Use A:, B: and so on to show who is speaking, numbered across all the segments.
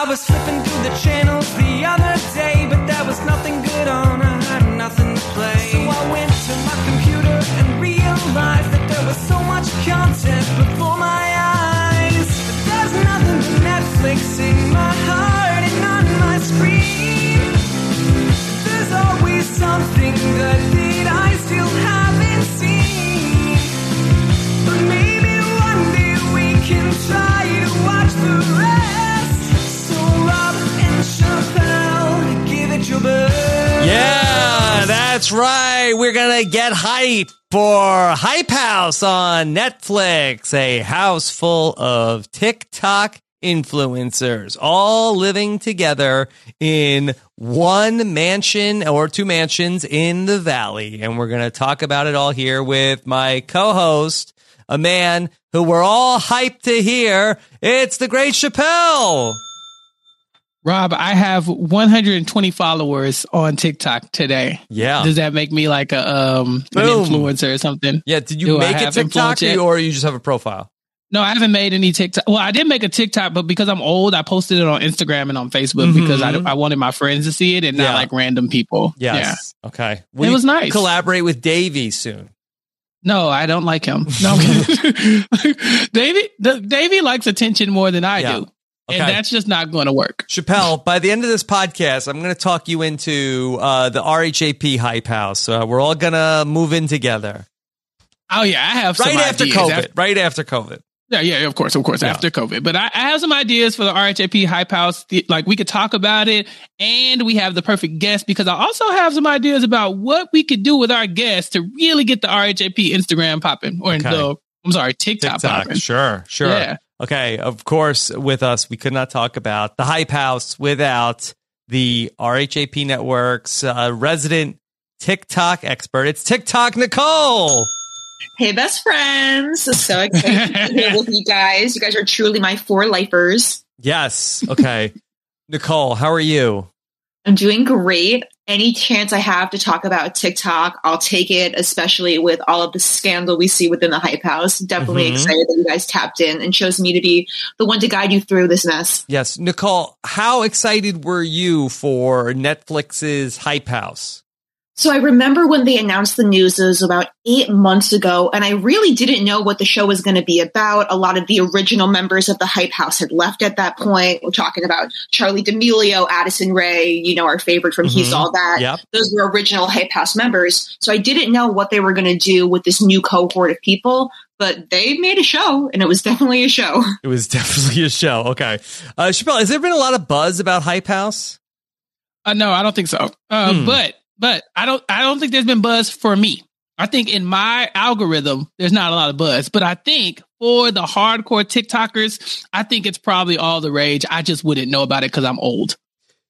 A: I was flipping through the channels the other day, but there was nothing good on. I had nothing to play. So I went to my computer and realized that there was so much content before my eyes. But there's nothing but Netflix in my heart and on my screen. There's always something good
B: Yeah, that's right. We're going to get hype for Hype House on Netflix, a house full of TikTok influencers all living together in one mansion or two mansions in the valley. And we're going to talk about it all here with my co host, a man who we're all hyped to hear. It's the great Chappelle.
C: Rob, I have 120 followers on TikTok today.
B: Yeah.
C: Does that make me like a um an
B: Boom.
C: influencer or something?
B: Yeah. Did you
C: Do I
B: make a TikTok or you just have a profile?
C: No, I haven't made any TikTok. Well, I did make a TikTok, but because I'm old, I posted it on Instagram and on Facebook because I,
B: Mhm.
C: I wanted my friends to see it and not like random people.
B: Yes. Okay.
C: It
B: Will you
C: was nice.
B: Collaborate with Davey soon.
C: No, I don't like him. No. Davey, Davey likes attention more than I
B: Yeah.
C: do.
B: Okay.
C: And that's just not going to work.
B: Chappelle, by the end of this podcast, I'm going to talk you into uh, the RHAP Hype House. Uh, we're all going to move in together.
C: Oh yeah, I have some
B: Right after
C: ideas.
B: COVID.
C: After-
B: right after COVID.
C: Yeah, yeah, of course, of course,
B: Yeah.
C: after COVID. But I, I have some ideas for the RHAP Hype House. The- Like we could talk about it, and we have the perfect guest because I also have some ideas about what we could do with our guests to really get the RHAP Instagram popping, or
B: Okay.
C: the I'm sorry, TikTok,
B: TikTok.
C: popping.
B: Sure. Sure.
C: Yeah.
B: Okay. Of course, with us, we could not talk about the Hype House without the RHAP Network's uh, resident TikTok expert. It's TikTok Nicole.
D: Hey, best friends. So excited to be here with you guys. You guys are truly my four lifers.
B: Yes. Okay. Nicole, how are you?
D: I'm doing great. Any chance I have to talk about TikTok, I'll take it, especially with all of the scandal we see within the Hype House. Definitely
B: Mhm.
D: excited that you guys tapped in and chose me to be the one to guide you through this mess.
B: Yes. Nicole, how excited were you for Netflix's Hype House?
D: So I remember when they announced the news, it was about eight months ago, and I really didn't know what the show was going to be about. A lot of the original members of the Hype House had left at that point. We're talking about Charli D'Amelio, Addison Rae, you know, our favorite from He's
B: Mhm.
D: All That.
B: Yep.
D: Those were original Hype House members. So I didn't know what they were going to do with this new cohort of people, but they made a show, and it was definitely a show.
B: It was definitely a show. Okay. Uh, Chappelle, has there been a lot of buzz about Hype House?
C: Uh, no, I don't think so. Uh,
B: Hmm.
C: But but I don't I don't think there's been buzz for me. I think in my algorithm there's not a lot of buzz, but I think for the hardcore TikTokers, I think it's probably all the rage. I just wouldn't know about it because I'm old.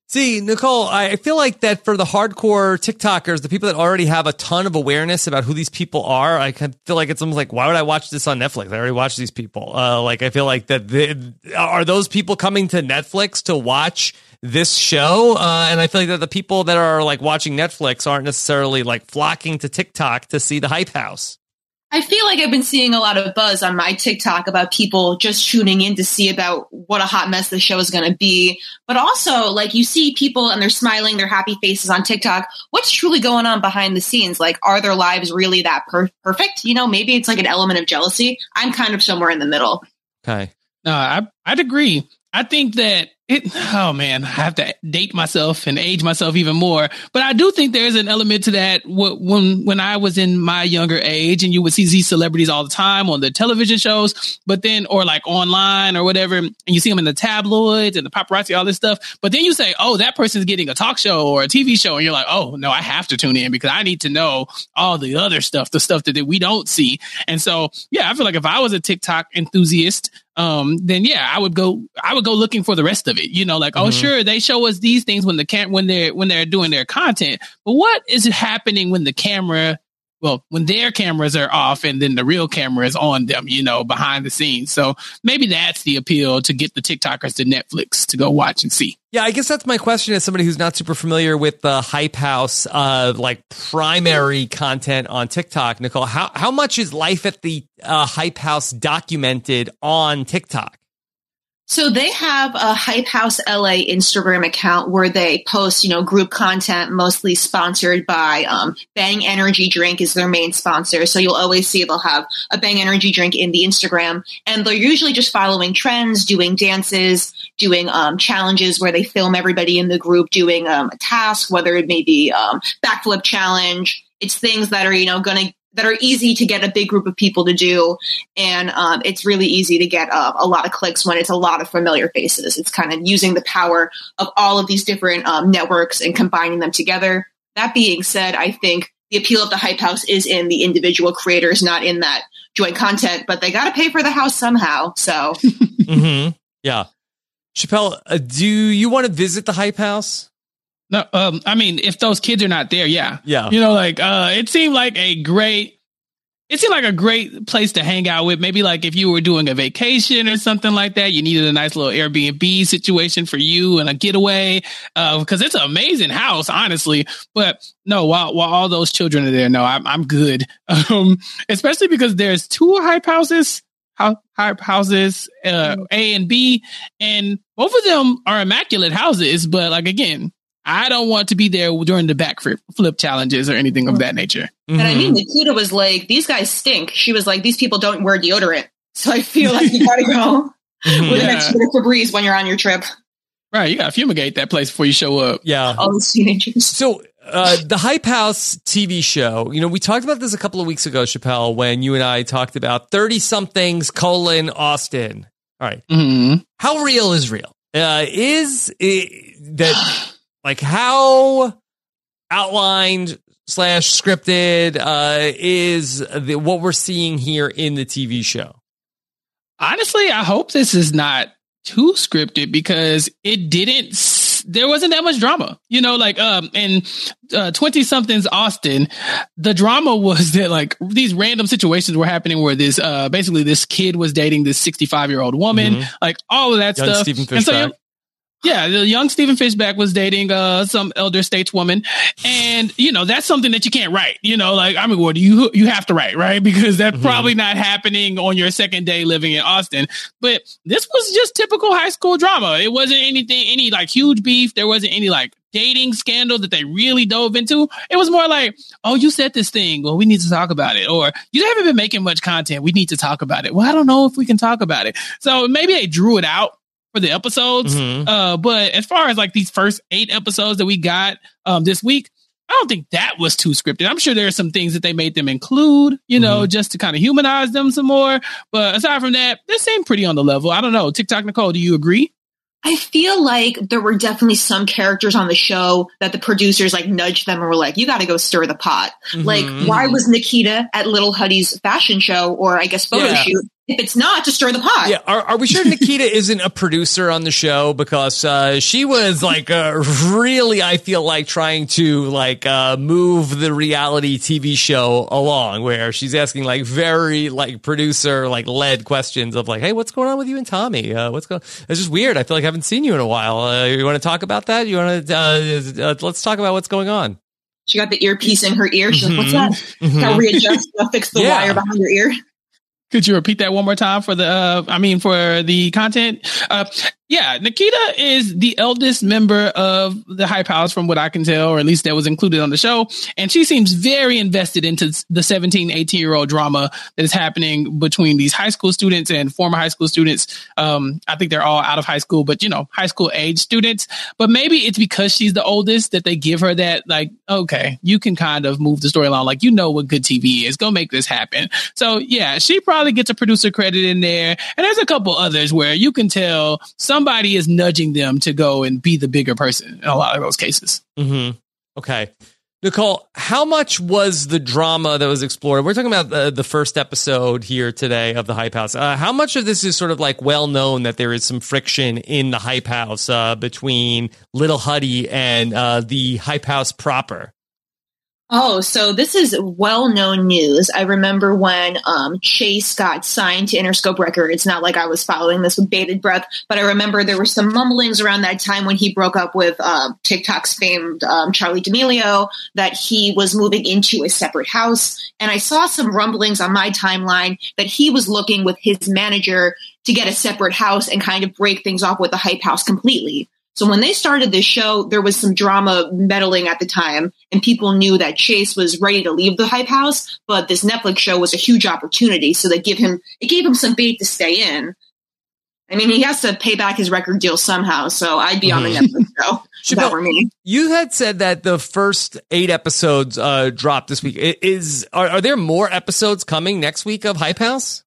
B: See, Nicole, I feel like that for the hardcore TikTokers, the people that already have a ton of awareness about who these people are, I feel like it's almost like, why would I watch this on Netflix? I already watched these people. Uh, like, I feel like that are those people coming to Netflix to watch this show? Uh, and I feel like that the people that are like watching Netflix aren't necessarily like flocking to TikTok to see the Hype House.
D: I feel like I've been seeing a lot of buzz on my TikTok about people just tuning in to see about what a hot mess the show is going to be. But also, like, you see people and they're smiling, their happy faces on TikTok. What's truly going on behind the scenes? Like, are their lives really that per- perfect? You know, maybe it's like an element of jealousy. I'm kind of somewhere in the middle.
B: Okay.
C: No, I I'd agree. I think that it. Oh man, I have to date myself and age myself even more. But I do think there is an element to that. When when I was in my younger age, and you would see these celebrities all the time on the television shows, but then or like online or whatever, and you see them in the tabloids and the paparazzi, all this stuff. But then you say, oh, that person's getting a talk show or a TV show, and you're like, oh no, I have to tune in because I need to know all the other stuff, the stuff that we don't see. And so, yeah, I feel like if I was a TikTok enthusiast, um, then yeah, I would go, I would go looking for the rest of it. You know, like, oh,
B: Mhm.
C: sure, they show us these things when the cam, when they're, when they're doing their content, but what is happening when the camera, well, when their cameras are off and then the real camera is on them, you know, behind the scenes. So maybe that's the appeal to get the TikTokers to Netflix to go watch and see.
B: Yeah, I guess that's my question as somebody who's not super familiar with the Hype House, uh, like primary content on TikTok. Nicole, how how much is life at the uh, Hype House documented on TikTok?
D: So they have a Hype House LA Instagram account where they post, you know, group content, mostly sponsored by um, Bang Energy Drink is their main sponsor. So you'll always see they'll have a Bang Energy Drink in the Instagram, and they're usually just following trends, doing dances, doing um, challenges where they film everybody in the group doing um, a task, whether it may be um, backflip challenge. It's things that are, you know, going to that are easy to get a big group of people to do. And um, it's really easy to get uh, a lot of clicks when it's a lot of familiar faces. It's kind of using the power of all of these different um, networks and combining them together. That being said, I think the appeal of the Hype House is in the individual creators, not in that joint content, but they got to pay for the house somehow. So,
B: mm-hmm. yeah. Chappelle, uh, do you want to visit the Hype House?
C: No, um, I mean, if those kids are not there, yeah,
B: yeah,
C: you know, like uh, it seemed like a great, it seemed like a great place to hang out with. Maybe like if you were doing a vacation or something like that, you needed a nice little Airbnb situation for you and a getaway, because uh, it's an amazing house, honestly. But no, while while all those children are there, no, I'm I'm good. Um, especially because there's two hype houses hype houses, uh, A and B, and both of them are immaculate houses. But like again, I don't want to be there during the backflip flip challenges or anything of that nature.
D: And I mean, mm-hmm. Nikita was like, "These guys stink." She was like, "These people don't wear deodorant." So I feel like you gotta go mm-hmm. with yeah. an extra Febreze when you're on your trip.
C: Right, you gotta fumigate that place before you show up.
B: Yeah,
D: all the teenagers.
B: So uh, the Hype House TV show, you know, we talked about this a couple of weeks ago, Chappelle, when you and I talked about 30 somethings colon Austin. All right.
C: mm-hmm.
B: How real is real? Uh, is it, that like how outlined slash scripted uh, is the, what we're seeing here in the TV show?
C: Honestly, I hope this is not too scripted because it didn't there wasn't that much drama. You know, like um in twenty uh, somethings Austin, the drama was that like these random situations were happening where this uh basically this kid was dating this sixty five year old woman, mm-hmm. like all of that
B: Young
C: stuff.
B: Stephen and so
C: yeah, the young Stephen Fishback was dating uh, some elder stateswoman, and you know that's something that you can't write. You know, like I mean, what you you have to write, right? Because that's mm-hmm. probably not happening on your second day living in Austin. But this was just typical high school drama. It wasn't anything, any like huge beef. There wasn't any like dating scandal that they really dove into. It was more like, oh, you said this thing. Well, we need to talk about it. Or you haven't been making much content. We need to talk about it. Well, I don't know if we can talk about it. So maybe they drew it out for the episodes. Mm-hmm. Uh, but as far as like these first eight episodes that we got um, this week, I don't think that was too scripted. I'm sure there are some things that they made them include, you know, mm-hmm. just to kind of humanize them some more. But aside from that, this seem pretty on the level. I don't know. TikTok Nicole, do you agree?
D: I feel like there were definitely some characters on the show that the producers like nudged them and were like, you got to go stir the pot. Mm-hmm. Like, why was Nikita at Little Huddy's fashion show or I guess photo yeah. shoot? If it's not destroy the pot.
B: Yeah, are, are we sure Nikita isn't a producer on the show because uh, she was like uh, really, I feel like trying to like uh, move the reality TV show along, where she's asking like very like producer like led questions of like, hey, what's going on with you and Tommy? Uh, what's going? It's just weird. I feel like I haven't seen you in a while. Uh, you want to talk about that? You want to? Uh, let's talk about what's going on.
D: She got the earpiece in her ear. She's like, "What's that? Mm-hmm. Now readjust. fix the yeah. wire behind your ear."
C: Could you repeat that one more time for the, uh, I mean, for the content? Uh, yeah, Nikita is the eldest member of the Hype House, from what I can tell, or at least that was included on the show. And she seems very invested into the 17, 18 year old drama that is happening between these high school students and former high school students. Um, I think they're all out of high school, but you know, high school age students. But maybe it's because she's the oldest that they give her that, like, okay, you can kind of move the storyline. Like, you know what good TV is. Go make this happen. So yeah, she probably gets a producer credit in there. And there's a couple others where you can tell some somebody is nudging them to go and be the bigger person in a lot of those cases.
B: Mm-hmm. Okay. Nicole, how much was the drama that was explored? We're talking about the, the first episode here today of the Hype House. Uh, how much of this is sort of like well known that there is some friction in the Hype House uh, between Little Huddy and uh, the Hype House proper?
D: Oh, so this is well known news. I remember when um, Chase got signed to Interscope Records. Not like I was following this with bated breath, but I remember there were some mumblings around that time when he broke up with uh, TikTok's famed um, Charli D'Amelio that he was moving into a separate house. And I saw some rumblings on my timeline that he was looking with his manager to get a separate house and kind of break things off with the hype house completely. So when they started this show, there was some drama meddling at the time, and people knew that Chase was ready to leave the hype house, but this Netflix show was a huge opportunity. So they give him it gave him some bait to stay in. I mean, he has to pay back his record deal somehow, so I'd be on the Netflix show if that were me.
B: You had said that the first eight episodes uh, dropped this week. Is are, are there more episodes coming next week of Hype House?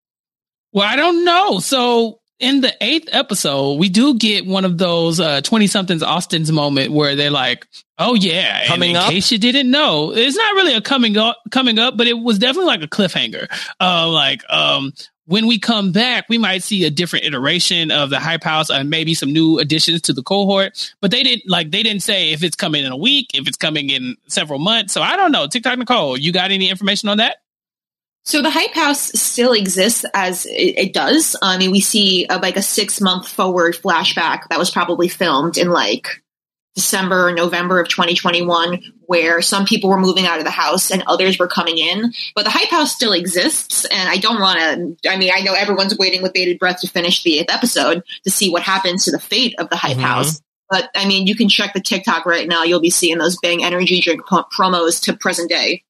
C: Well, I don't know. So in the eighth episode, we do get one of those twenty somethings Austin's moment where they're like, "Oh yeah,
B: Coming
C: in
B: up?
C: case you didn't know, it's not really a coming up, coming up, but it was definitely like a cliffhanger. Uh, like um, when we come back, we might see a different iteration of the hype house and maybe some new additions to the cohort. But they didn't like they didn't say if it's coming in a week, if it's coming in several months. So I don't know. TikTok Nicole, you got any information on that?
D: So the hype house still exists as it, it does. I mean, we see uh like a six month forward flashback that was probably filmed in like December or November of 2021, where some people were moving out of the house and others were coming in. But the hype house still exists, and I don't want to. I mean, I know everyone's waiting with bated breath to finish the eighth episode to see what happens to the fate of the hype
B: Mhm.
D: house. But I mean, you can check the TikTok right now. You'll be seeing those Bang Energy drink pro- promos to present day.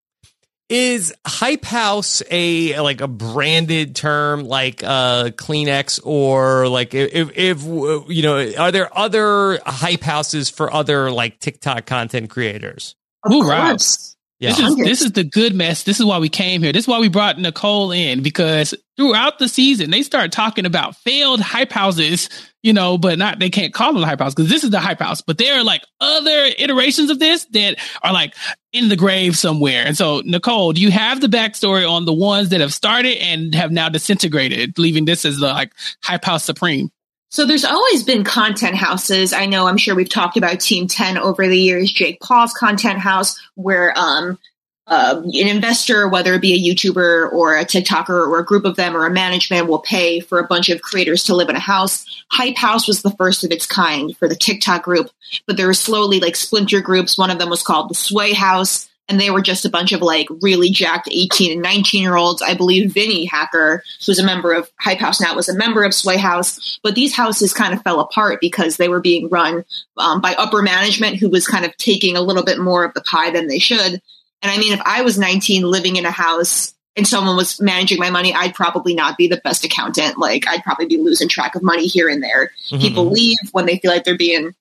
B: Is Hype House a like a branded term like uh Kleenex or like if if you know are there other hype houses for other like TikTok content creators?
D: Of
C: Ooh, Rob.
D: course.
B: Yeah.
C: This is this is the good mess. This is why we came here. This is why we brought Nicole in because throughout the season they start talking about failed hype houses, you know, but not they can't call them the hype house because this is the hype house. But there are like other iterations of this that are like in the grave somewhere. And so, Nicole, do you have the backstory on the ones that have started and have now disintegrated, leaving this as the like hype house supreme?
D: So there's always been content houses. I know I'm sure we've talked about Team 10 over the years, Jake Paul's content house, where um, uh, an investor, whether it be a YouTuber or a TikToker or a group of them or a management, will pay for a bunch of creators to live in a house. Hype House was the first of its kind for the TikTok group, but there were slowly like splinter groups. One of them was called the Sway House, and they were just a bunch of like really jacked 18 and 19 year olds. I believe Vinnie Hacker, who's a member of Hype House now, was a member of Sway House. But these houses kind of fell apart because they were being run um, by upper management who was kind of taking a little bit more of the pie than they should. And I mean, if I was 19 living in a house and someone was managing my money, I'd probably not be the best accountant. Like, I'd probably be losing track of money here and there.
B: Mm-hmm.
D: People leave when they feel like they're being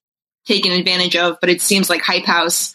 D: taken advantage of, but it seems like Hype House,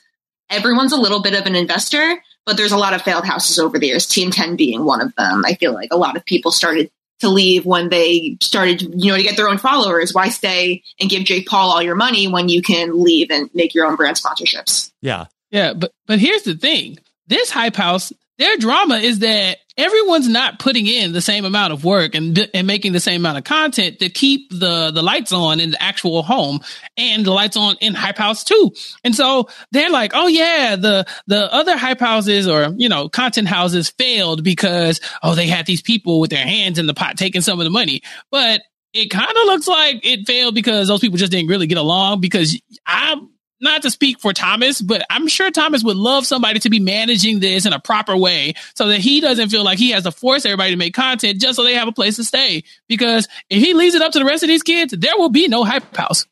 D: everyone's a little bit of an investor, but there's a lot of failed houses over the years, Team 10 being one of them. I feel like a lot of people started to leave when they started, you know, to get their own followers. Why stay and give Jake Paul all your money when you can leave and make your own brand sponsorships?
B: Yeah.
C: Yeah, but but here's the thing. This hype house, their drama is that everyone's not putting in the same amount of work and and making the same amount of content to keep the the lights on in the actual home and the lights on in hype house too. And so they're like, "Oh yeah, the the other hype houses or, you know, content houses failed because oh, they had these people with their hands in the pot taking some of the money." But it kind of looks like it failed because those people just didn't really get along because I not to speak for Thomas, but I'm sure Thomas would love somebody to be managing this in a proper way so that he doesn't feel like he has to force everybody to make content just so they have a place to stay. Because if he leaves it up to the rest of these kids, there will be no hype house.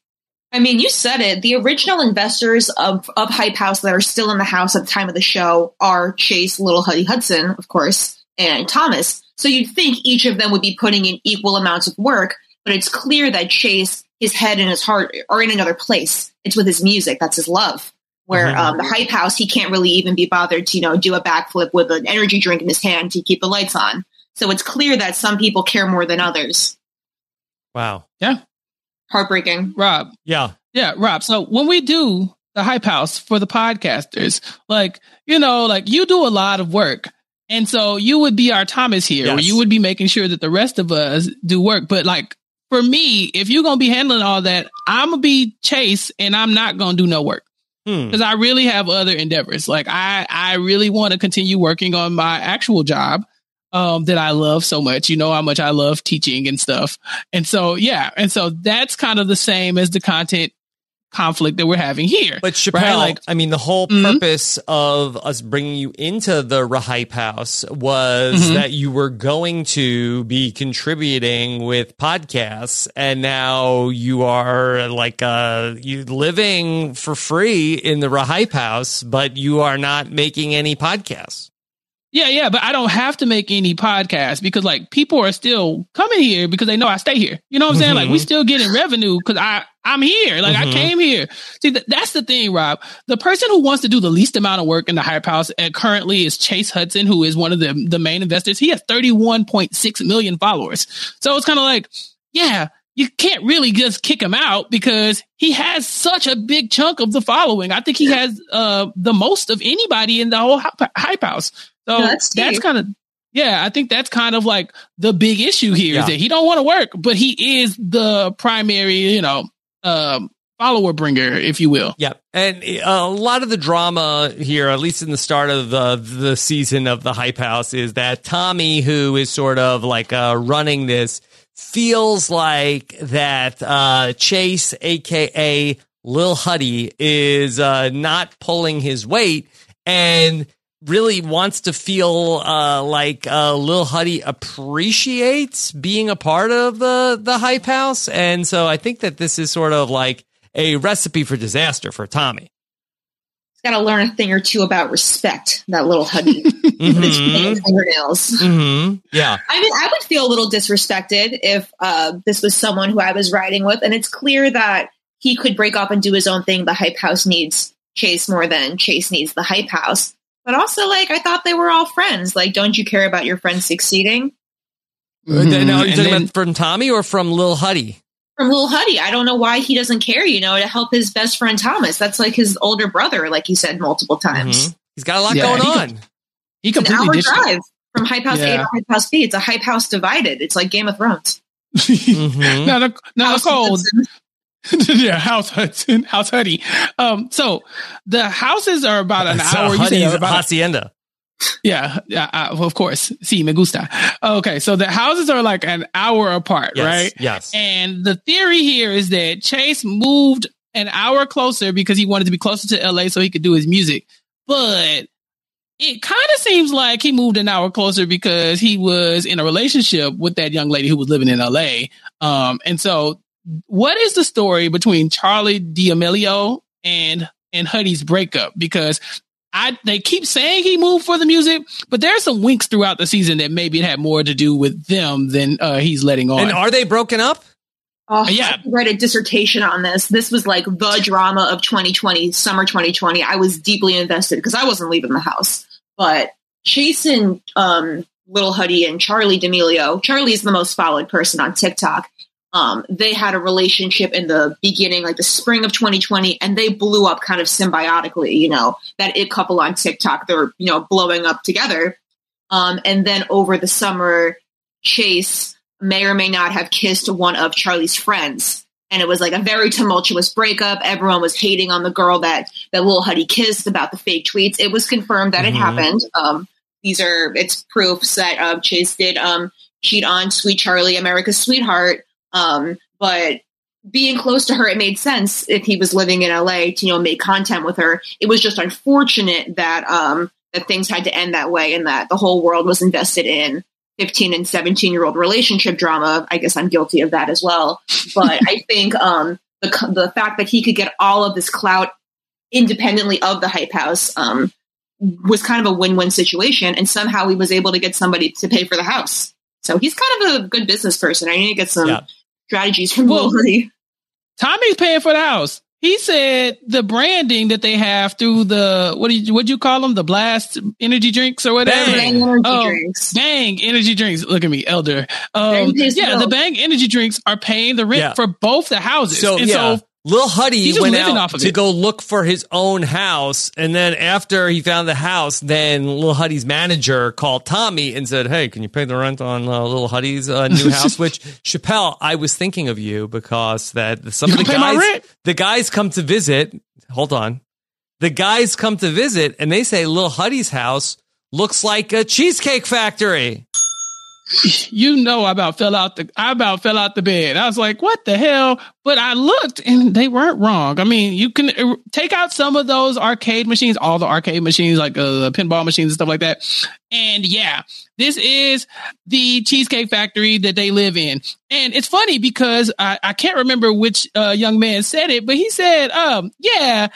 D: I mean, you said it. The original investors of, of Hype House that are still in the house at the time of the show are Chase, Little Huddy Hudson, of course, and Thomas. So you'd think each of them would be putting in equal amounts of work, but it's clear that Chase, his head and his heart are in another place. It's with his music. That's his love. Where
B: Mhm.
D: um, the Hype House, he can't really even be bothered to, you know, do a backflip with an energy drink in his hand to keep the lights on. So it's clear that some people care more than others.
B: Wow. Yeah.
D: Heartbreaking.
C: Rob,
B: Yeah.
C: Yeah, Rob. So when we do the hype house for the podcasters, like, you know, like you do a lot of work. And so you would be our Thomas here, where
B: Yes.
C: you would be making sure that the rest of us do work. But like for me, if you're going to be handling all that, I'm to be Chase and I'm not going to do no work
B: Hmm.
C: because I really have other endeavors. Like I, I really want to continue working on my actual job um, that I love so much. You know how much I love teaching and stuff. And so, yeah. And so that's kind of the same as the content conflict that we're having here.
B: But Chappelle,
C: right? Like,
B: I mean, the whole
C: Mhm.
B: purpose of us bringing you into the Rahype House was
C: Mhm.
B: that you were going to be contributing with podcasts, and now you are like uh, you living for free in the Rahype House, but you are not making any podcasts.
C: Yeah, yeah, but I don't have to make any podcasts because like people are still coming here because they know I stay here. You know what I'm saying? Like we
B: Mhm.
C: still getting revenue because I I'm here. Like I
B: Mhm.
C: came here. See, th- that's the thing, Rob. The person who wants to do the least amount of work in the Hype House currently is Chase Hudson, who is one of the the main investors. He has 31.6 million followers. So it's kind of like, yeah. You can't really just kick him out because he has such a big chunk of the following. I think he has uh, the most of anybody in the whole Hype House. So
D: No,
C: that's,
D: that's
C: kind of yeah, I think that's kind of like the big issue here is
B: Yeah.
C: that he don't want to work, but he is the primary, you know, um, follower bringer, if you will.
B: Yeah, and uh, a lot of the drama here, at least in the start of the the season of the Hype House, is that Tommy, who is sort of like uh, running this, feels like that uh, Chase, aka Lil Huddy, is uh, not pulling his weight and really wants to feel uh, like uh, Lil Huddy appreciates being a part of the the Hype House, and so I think that this is sort of like a recipe for disaster for Tommy.
D: He's got to learn a thing or two about respect. That little huddy with his
B: Mhm.
D: fingernails.
B: Mhm. Yeah.
D: I mean, I would feel a little disrespected if uh, this was someone who I was riding with, and it's clear that he could break up and do his own thing. The hype house needs Chase more than Chase needs the hype house. But also, like, I thought they were all friends. Like, don't you care about your friends succeeding?
B: Uh, Now, are you talking
C: then-
B: about from Tommy or from Lil Huddy?
D: From Lil Huddy, I don't know why he doesn't care. You know, to help his best friend Thomas. That's like his older brother, like you said multiple times.
B: Mhm. He's got a lot
C: Yeah,
B: going
C: he
B: on.
C: he
D: It's an hour
C: dished it.
D: drive from Hype House A to Hype House B. It's a Hype House divided. It's like Game of Thrones.
B: Mhm.
C: now, Nic- now
D: House
C: Nicole,
D: Hudson.
C: yeah, House Hudson, House Huddy. Um, so the houses are about an
B: So
C: hour.
B: Huddy's
C: about a-
B: hacienda.
C: yeah, yeah, uh, of course. See, me gusta. Okay, so the houses are like an hour apart,
B: Yes.
C: right?
B: Yes.
C: And the theory here is that Chase moved an hour closer because he wanted to be closer to LA so he could do his music. But it kind of seems like he moved an hour closer because he was in a relationship with that young lady who was living in LA. Um, and so what is the story between Charli D'Amelio and and Huddy's breakup? Because I they keep saying he moved for the music, but there's some winks throughout the season that maybe it had more to do with them than uh, he's letting on.
B: And are they broken up?
D: Oh,
C: Yeah.
D: I could write a dissertation on this. This was like the drama of 2020, summer 2020. I was deeply invested because I wasn't leaving the house. But Jason, um, Little Huddy and Charli D'Amelio, Charli's the most followed person on TikTok. Um, they had a relationship in the beginning, like the spring of 2020, and they blew up kind of symbiotically. You know, that it couple on TikTok, they're you know blowing up together. Um, and then over the summer, Chase may or may not have kissed one of Charli's friends. And it was like a very tumultuous breakup. Everyone was hating on the girl that that Lil Huddy kissed about the fake tweets. It was confirmed that
B: Mhm.
D: it happened. Um, these are it's proofs that um, Chase did um, cheat on Sweet Charli, America's sweetheart. Um, but being close to her, it made sense if he was living in LA to you know make content with her. It was just unfortunate that um, that things had to end that way, and that the whole world was invested in 15 and 17 year old relationship drama. I guess I'm guilty of that as well. But I think um, the the fact that he could get all of this clout independently of the hype house um, was kind of a win win situation, and somehow he was able to get somebody to pay for the house. So he's kind of a good business person. I need to get some
B: Yeah.
D: Strategies from
C: Well,
D: Lil
C: Tommy's paying for the house. He said the branding that they have through the what do you what you call them the blast energy drinks or whatever.
B: Bang.
D: Bang energy
C: Oh,
D: drinks.
C: Bang energy drinks. Look at me, elder. Um,
D: Bang pays the
C: yeah, the. Bang energy drinks are paying the rent
B: Yeah.
C: for both the houses.
B: So
C: and
B: yeah,
C: so
B: Lil Huddy went out
C: of
B: to
C: it.
B: go look for his own house, and then after he found the house, then Lil Huddy's manager called Tommy and said, "Hey, can you pay the rent on uh, Lil Huddy's uh, new house?" Which Chappelle, I was thinking of you because that some
C: You
B: of the guys, the guys come to visit. Hold on, the guys come to visit, and they say Lil Huddy's house looks like a cheesecake factory.
C: you know I about fell out the I about fell out the bed. I was like, what the hell? But I looked and they weren't wrong. I mean, you can uh, take out some of those arcade machines, all the arcade machines, like uh, pinball machines and stuff like that. And yeah, this is the Cheesecake Factory that they live in. And it's funny because I, I can't remember which uh, young man said it, but he said, um, yeah,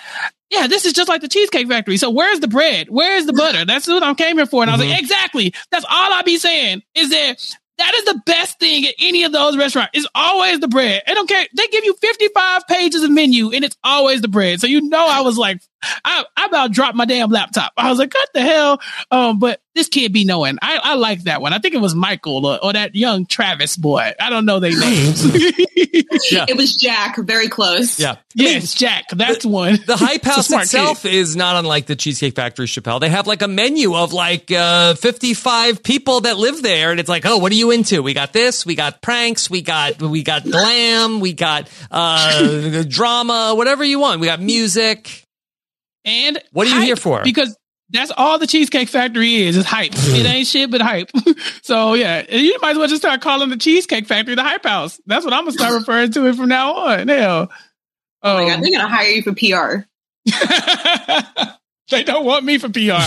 C: yeah, this is just like the Cheesecake Factory. So where's the bread? Where's the butter? That's what I came here for. And I was like, exactly. That's all I be saying is that that is the best thing at any of those restaurants. It's always the bread. They don't care. They give you 55 pages of menu and it's always the bread. So you know I was like, I, I about dropped my damn laptop. I was like, what the hell? Um, but this kid be knowing. I, I like that one. I think it was Michael or, or that young Travis boy. I don't know their names.
B: Yeah.
D: It was Jack, very close.
B: Yeah.
C: yes, Jack. That's one.
B: The Hype
C: It's a
B: House itself
C: kid.
B: is not unlike the Cheesecake Factory Chappelle. They have like a menu of like uh, 55 people that live there. And it's like, oh, what are you into? We got this, we got pranks, we got we got glam, we got uh, drama, whatever you want. We got music.
C: And
B: What are you
C: hype,
B: here for?
C: Because that's all the Cheesecake Factory is, is hype. it ain't shit but hype. so yeah, you might as well just start calling the Cheesecake Factory the Hype House. That's what I'm gonna start referring to it from now on. Hell.
D: Oh my God,
C: Um,
D: they're gonna hire you for PR.
C: they don't want me for PR.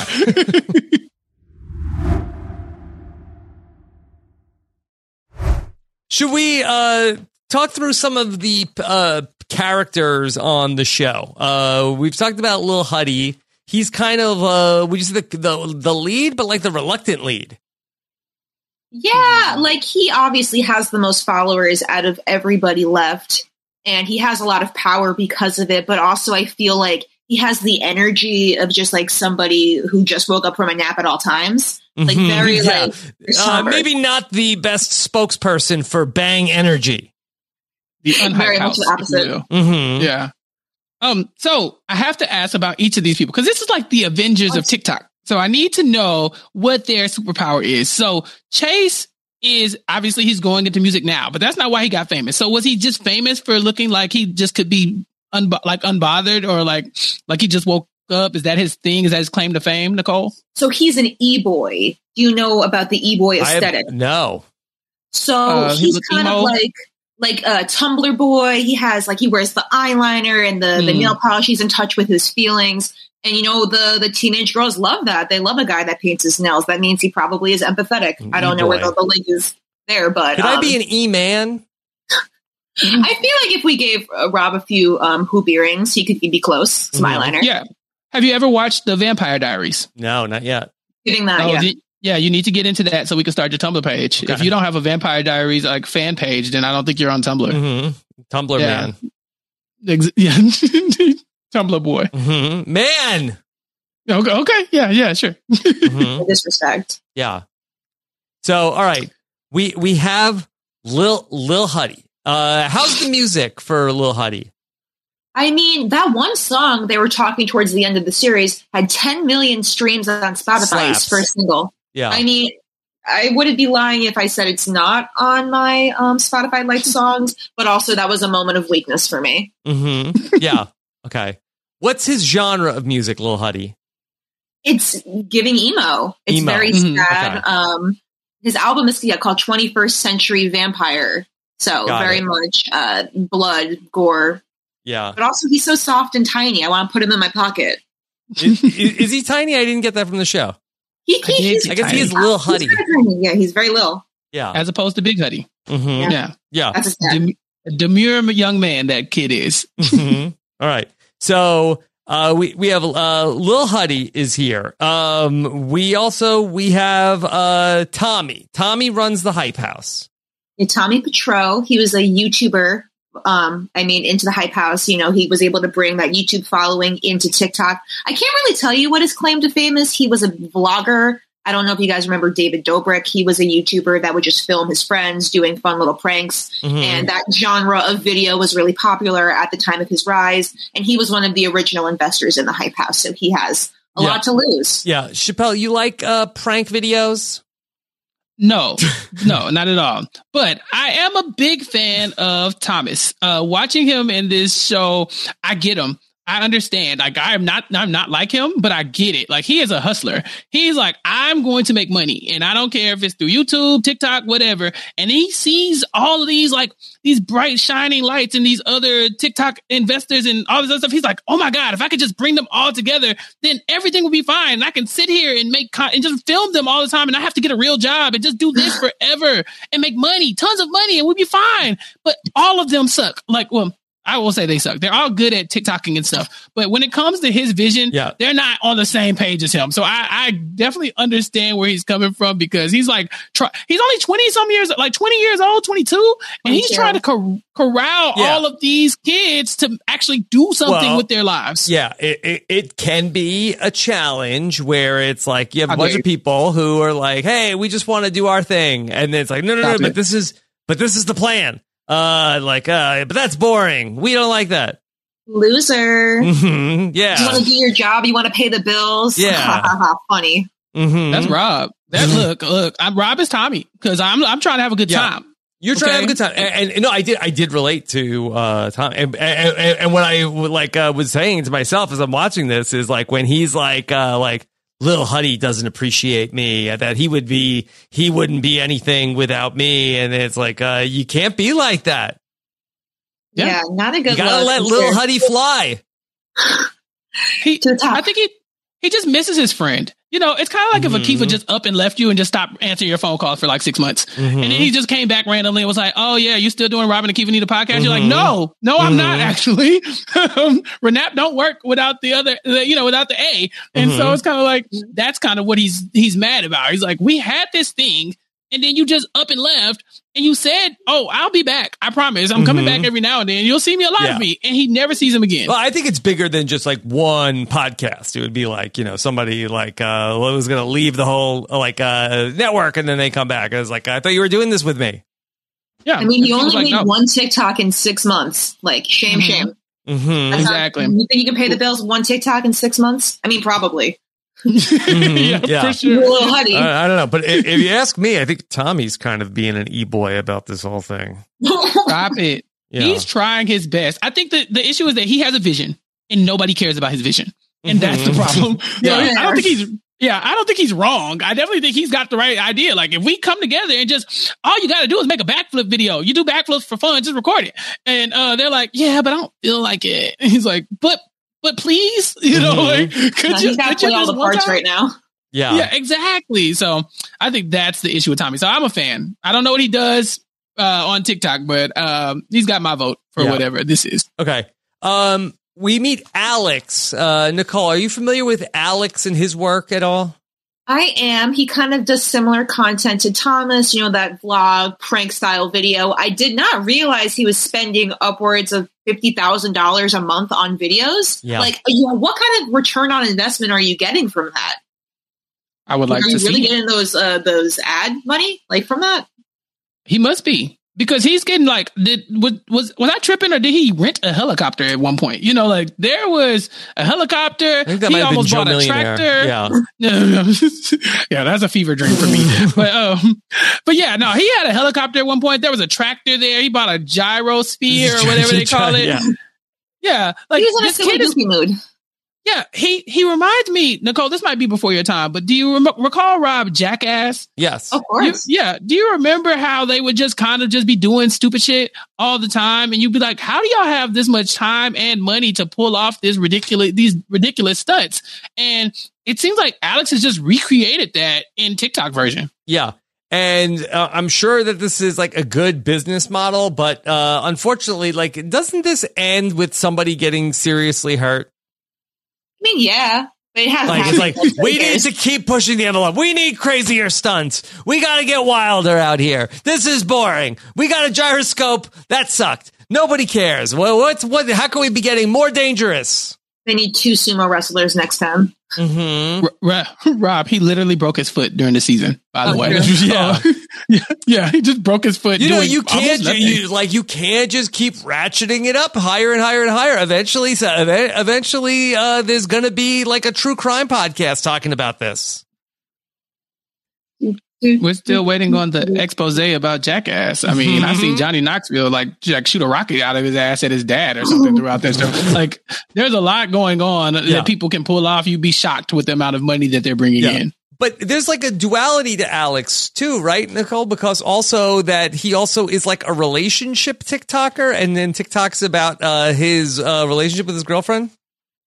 B: Should we uh, talk through some of the uh, characters on the show? Uh, we've talked about Lil Huddy. He's kind of uh, would you say the, the the lead, but like the reluctant lead.
D: Yeah, like he obviously has the most followers out of everybody left, and he has a lot of power because of it. But also, I feel like he has the energy of just like somebody who just woke up from a nap at all times. Like
B: Mhm,
D: very
B: yeah.
D: like
B: Uh, maybe not the best spokesperson for Bang Energy.
C: The unhype
D: Very
C: house.
D: much the opposite.
B: Mm-hmm.
C: Yeah. Um, so I have to ask about each of these people because this is like the Avengers of TikTok. So I need to know what their superpower is. So Chase is obviously he's going into music now, but that's not why he got famous. So was he just famous for looking like he just could be unbo- like unbothered or like like he just woke up? Is that his thing? Is that his claim to fame, Nicole?
D: so he's an e boy. Do you know about the e boy aesthetic?
B: no.
D: So
C: Uh, he
D: he's kind
C: emo?
D: of like like a Tumblr boy. He has like he wears the eyeliner and the the
C: Hmm.
D: nail polish. He's in touch with his feelings. And you know the the teenage girls love that. They love a guy that paints his nails. That means he probably is empathetic. I don't know where the, the link is there, but
B: Could I
D: um,
B: be an E man?
D: I feel like if we gave uh, Rob a few um, hoop earrings, he could be close. Some
B: Mhm.
D: eyeliner.
C: Yeah. Have you ever watched the Vampire Diaries?
B: No, not yet.
D: Getting that.
C: Oh,
D: yeah.
C: the- yeah, you need to get into that so we can start your Tumblr page.
B: Okay.
C: If you don't have a Vampire Diaries like fan page, then I don't think you're on Tumblr.
B: hmm Tumblr
C: Yeah.
B: man.
C: Ex- yeah. Tumblr boy.
B: hmm Man.
C: Okay, okay. Yeah, yeah, sure.
B: Mhm.
D: Disrespect.
B: Yeah. So, all right, we we have Lil Lil Huddy. Uh, how's the music for Lil Huddy?
D: I mean, that one song they were talking towards the end of the series had 10 million streams on Spotify
B: Slaps.
D: for a single.
B: Yeah.
D: I mean, I wouldn't be lying if I said it's not on my um, Spotify liked songs, but also that was a moment of weakness for me.
B: hmm Yeah. Okay. What's his genre of music, Lil Huddy?
D: It's giving emo. It's
B: Emo.
D: very
C: Mhm.
D: sad.
B: Okay.
D: Um, his album is yeah, called 21st Century Vampire. So
B: Got
D: very
B: it.
D: much uh, blood, gore,
B: Yeah.
D: but also he's so soft and tiny. I want to put him in my pocket.
B: is, is, is he tiny? I didn't get that from the show.
D: He,
C: I
D: he,
C: did
D: he's,
B: I guess he
C: Tiny.
B: is Lil
D: he's
B: Huddy.
D: very tiny. Yeah, he's very little.
B: Yeah.
C: As opposed to Big Huddy.
B: hmm
D: Yeah.
C: Yeah.
B: Yeah.
D: That's a.
C: Dem- demure young man that kid is.
B: Mhm. All right. So uh, we we have uh, Lil Huddy is here. Um, we also we have uh, Tommy. Tommy runs the Hype House.
D: Yeah, Tommy Petrou, he was a YouTuber. Um, I mean, into the hype house, you know, he was able to bring that YouTube following into TikTok. I can't really tell you what his claim to fame is. He was a vlogger. I don't know if you guys remember David Dobrik. He was a YouTuber that would just film his friends doing fun little pranks.
B: Mhm.
D: And that genre of video was really popular at the time of his rise. And he was one of the original investors in the hype house. So he has a
B: Yeah.
D: lot to lose.
B: yeah, Chappelle, you like uh, prank videos?
C: No, no, not at all. But I am a big fan of Thomas. Uh, watching him in this show, I get him. I understand. Like I am not, I'm not like him, but I get it. Like he is a hustler. He's like, I'm going to make money, and I don't care if it's through YouTube, TikTok, whatever. And he sees all of these like these bright shining lights and these other TikTok investors and all this other stuff. He's like, oh my god, if I could just bring them all together, then everything would be fine. And I can sit here and make con- and just film them all the time, and I have to get a real job and just do this forever and make money, tons of money, and we'd be fine. But all of them suck. Like, well, I will say they suck. They're all good at TikToking and stuff, but when it comes to his vision,
B: Yeah.
C: they're not on the same page as him. So I, I definitely understand where he's coming from because he's like, try, he's only twenty some years, like twenty years old, twenty two, and he's
D: 22.
C: trying to cor- corral
B: Yeah.
C: all of these kids to actually do something
B: Well,
C: with their lives.
B: Yeah, it, it, it can be a challenge where it's like you have a bunch
C: dare
B: of people who are like, "Hey, we just want to do our thing," and then it's like, "No, no, no,
C: Stop
B: but this is, but this is the plan." Uh, like, uh, but that's boring. We don't like that.
D: Loser.
B: hmm Yeah.
D: You want to do your job. You want to pay the bills.
B: Yeah.
D: Funny.
B: hmm
C: That's Rob. That look, look, I'm Rob is Tommy because I'm I'm trying to have a good
B: Yeah.
C: time.
B: You're trying to have a good time, and, and no, I did. I did relate to uh, Tom, and, and, and, and what I like uh, was saying to myself as I'm watching this is like when he's like, uh, like little Huddy doesn't appreciate me, uh, that he would be, he wouldn't be anything without me, and it's like uh, you can't be like that.
C: Yeah.
D: Yeah, not a good
B: You gotta let little
D: either.
B: Huddy fly.
C: He,
D: To the top.
C: I think he he just misses his friend. You know, it's kind of like
B: Mhm.
C: if Akifa just up and left you and just stopped answering your phone calls for like six months.
B: Mhm.
C: And then he just came back randomly and was like, "Oh yeah, you still doing Robin and Akifa need a podcast?" You're like,
B: Mhm.
C: "No, no, I'm not
B: Mhm.
C: actually. um, Renap don't work without the other, you know, without the A." And so it's kind of like that's kind of what he's he's mad about. He's like, "We had this thing, and then you just up and left." And you said, "Oh, I'll be back. I promise. I'm coming
B: Mhm.
C: back every now and then. You'll see me a lot
B: Yeah.
C: of me." And he never sees him again.
B: Well, I think it's bigger than just like one podcast. It would be like, you know, somebody like uh was going to leave the whole like uh network and then they come back. And was like, I thought you were doing this with me.
C: yeah,
D: I mean,
C: And
D: you
C: he
D: only
C: like,
D: made
C: "No."
D: one TikTok in six months. Like, shame,
C: Mhm.
D: shame.
B: Mm-hmm.
D: That's not-
C: Exactly.
D: you think you can pay the bills one TikTok in six months? I mean, probably.
C: Yeah,
B: Yeah.
C: for sure.
D: little Huddy.
B: I, I don't know, but if, if you ask me, I think Tommy's kind of being an e boy about this whole thing.
C: Stop it.
B: Yeah.
C: He's trying his best. I think that the issue is that he has a vision and nobody cares about his vision. And that's the
B: Mhm.
C: problem. You know,
B: Yeah.
C: I don't think he's yeah, I don't think he's wrong. I definitely think he's got the right idea. Like if we come together and just all you gotta do is make a backflip video. You do backflips for fun, just record it. And uh they're like, Yeah, but I don't feel like it. And he's like, But but please, you know,
B: Mhm.
C: like could
D: No,
C: you
D: he's got
C: could you
D: all the
C: one
D: parts right now.
B: yeah.
C: Yeah, exactly. So I think that's the issue with Tommy. So I'm a fan. I don't know what he does uh, on TikTok, but um, he's got my vote for
B: Yeah.
C: whatever this is.
B: Okay. Um, we meet Alex. Uh, Nicole, are you familiar with Alex and his work at all?
D: I am. He kind of does similar content to Thomas, you know, that vlog prank style video. I did not realize he was spending upwards of $50,000 a month on videos.
B: Yeah.
D: Like, you know, what kind of return on investment are you getting from that?
C: I would like
D: are
C: to
D: you really
C: see.
D: getting those, uh, those ad money like from that?
C: He must be because he's getting like did was was was I tripping or did he rent a helicopter at one point? You know, like there was a helicopter.
B: I think that
C: he
B: might have been
C: almost bought a tractor.
B: Yeah.
C: No, no. yeah, that's a fever dream for me. but um, but yeah, no, he had a helicopter at one point. There was a tractor there. He bought a gyro sphere or whatever they call it.
B: Yeah.
C: Yeah, like
D: He's in a
C: this
D: silly
C: kid is.
D: goofy mood.
C: Yeah, he he reminds me, Nicole. This might be before your time, but do you rem- recall Rob Jackass?
B: Yes.
D: Of
C: You-
D: course.
C: yeah. Do you remember how they would just kind of just be doing stupid shit all the time, and you'd be like, "How do y'all have this much time and money to pull off this ridiculous these ridiculous stunts?" And it seems like Alex has just recreated that in TikTok version.
B: Yeah. And uh, I'm sure that this is like a good business model, but uh, unfortunately, like, doesn't this end with somebody getting seriously hurt?
D: I mean, yeah, but it hasn't
B: Like, it's like, we need to keep pushing the envelope. We need crazier stunts. We got to get wilder out here. This is boring. We got a gyroscope. That sucked. Nobody cares. Well, what's what? How can we be getting more dangerous?
D: They need two sumo wrestlers next time.
B: Mm-hmm.
C: R- Ro- Rob, he literally broke his foot during the season. By the
D: Oh,
C: way,
D: really?
B: Yeah.
C: yeah, yeah, he just broke his foot.
B: You know,
C: doing
B: you can't ju- you, like you can't just keep ratcheting it up higher and higher and higher. Eventually, so ev- eventually, uh, there's going to be like a true crime podcast talking about this.
C: We're still waiting on the expose about Jackass. I mean, I
B: Mm-hmm.
C: seen Johnny Knoxville like, like shoot a rocket out of his ass at his dad or something throughout that. Like, there's a lot going on
B: Yeah.
C: that people can pull off. You'd be shocked with the amount of money that they're bringing
B: Yeah.
C: in.
B: But there's like a duality to Alex too, right, Nicole? Because also that he also is like a relationship TikToker, and then TikTok's about uh, his uh, relationship with his girlfriend.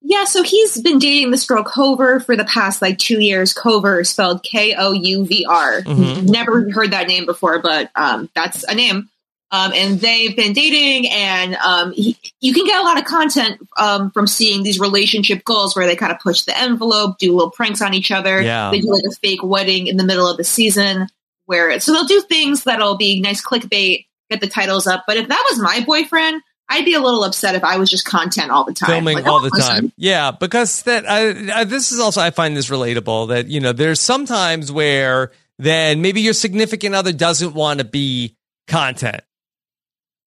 D: Yeah, so he's been dating this girl Kouvr for the past like two years. Kouvr is spelled K O U V R.
B: Mhm.
D: Never heard that name before, but um, that's a name. Um, and they've been dating, and um, he, you can get a lot of content um, from seeing these relationship goals where they kind of push the envelope, do little pranks on each other.
B: Yeah.
D: They do like a fake wedding in the middle of the season, where so they'll do things that'll be nice clickbait, get the titles up. But if that was my boyfriend, I'd be a little upset if I was just content all the time,
B: filming
D: Like,
B: all the
D: listen,
B: time. Yeah, because that I, I, this is also I find this relatable that you know there's sometimes where then maybe your significant other doesn't want to be content.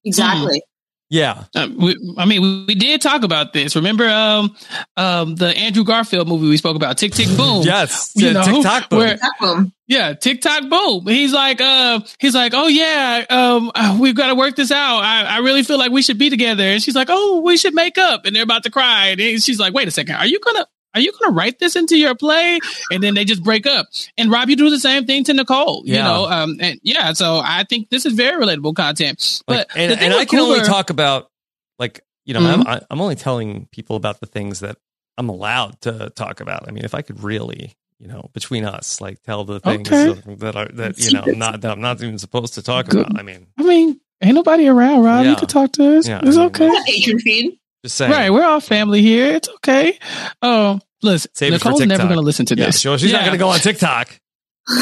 D: Exactly.
B: Yeah,
C: Um, we, I mean, we, we did talk about this. Remember um, um, the Andrew Garfield movie we spoke about, Tick Tick Boom?
B: yes,
C: You know,
B: TikTok boom.
C: where-
D: That boom.
C: Yeah, TikTok boom. He's like, uh, he's like, oh yeah, um, uh, we've got to work this out. I, I really feel like we should be together. And she's like, oh, we should make up. And they're about to cry. And she's like, wait a second, are you gonna, are you gonna write this into your play? And then they just break up. And Rob, you do the same thing to Nicole. You
B: Yeah.
C: know, um, and yeah. So I think this is very relatable content.
B: Like, and,
C: the thing
B: and I
C: with
B: can only talk about like you know
C: Mhm.
B: I'm I, I'm only telling people about the things that I'm allowed to talk about. I mean, if I could really. You know, between us, like tell the things
C: Okay.
B: that are that you know I'm not that I'm not even supposed to talk
C: Good.
B: about. I mean,
C: I mean, ain't nobody around, Rob.
B: Yeah.
C: You can talk to us.
B: Yeah,
C: it's
B: I mean,
C: okay.
D: That feed.
B: Just saying.
C: Right, we're all family here. It's okay. Oh, listen,
B: Save it
C: Nicole's never going to listen to
B: Yeah,
C: this.
B: sure. She's not going to go on TikTok.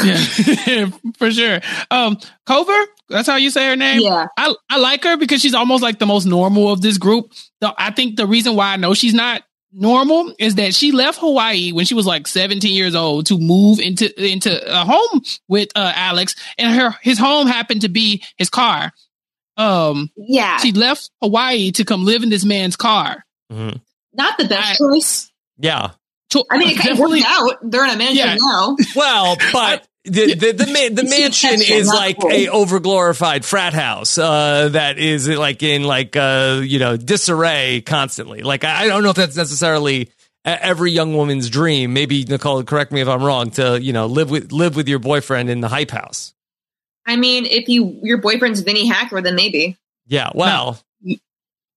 C: Yeah, for sure. Um, Kouvr, that's how you say her name.
D: Yeah.
C: I I like her because she's almost like the most normal of this group. The, I think the reason why I know she's not normal is that she left Hawaii when she was like 17 years old to move into into a home with uh, Alex, and her his home happened to be his car. Um,
D: Yeah.
C: she left Hawaii to come live in this man's car.
B: Mhm.
D: Not the best
C: I-
D: choice.
B: Yeah.
C: To-
D: I mean, it kind of
C: definitely-
D: worked out. They're in a mansion
C: Yeah.
D: now.
B: Well, but the the the, ma- the mansion is like
D: rule.
B: a overglorified frat house uh, that is like in like uh, you know disarray constantly. Like I I don't know if that's necessarily every young woman's dream. Maybe Nicole, correct me if I'm wrong. To you know live with live with your boyfriend in the hype house.
D: I mean, if you your boyfriend's Vinnie Hacker, then maybe.
B: Yeah. Well.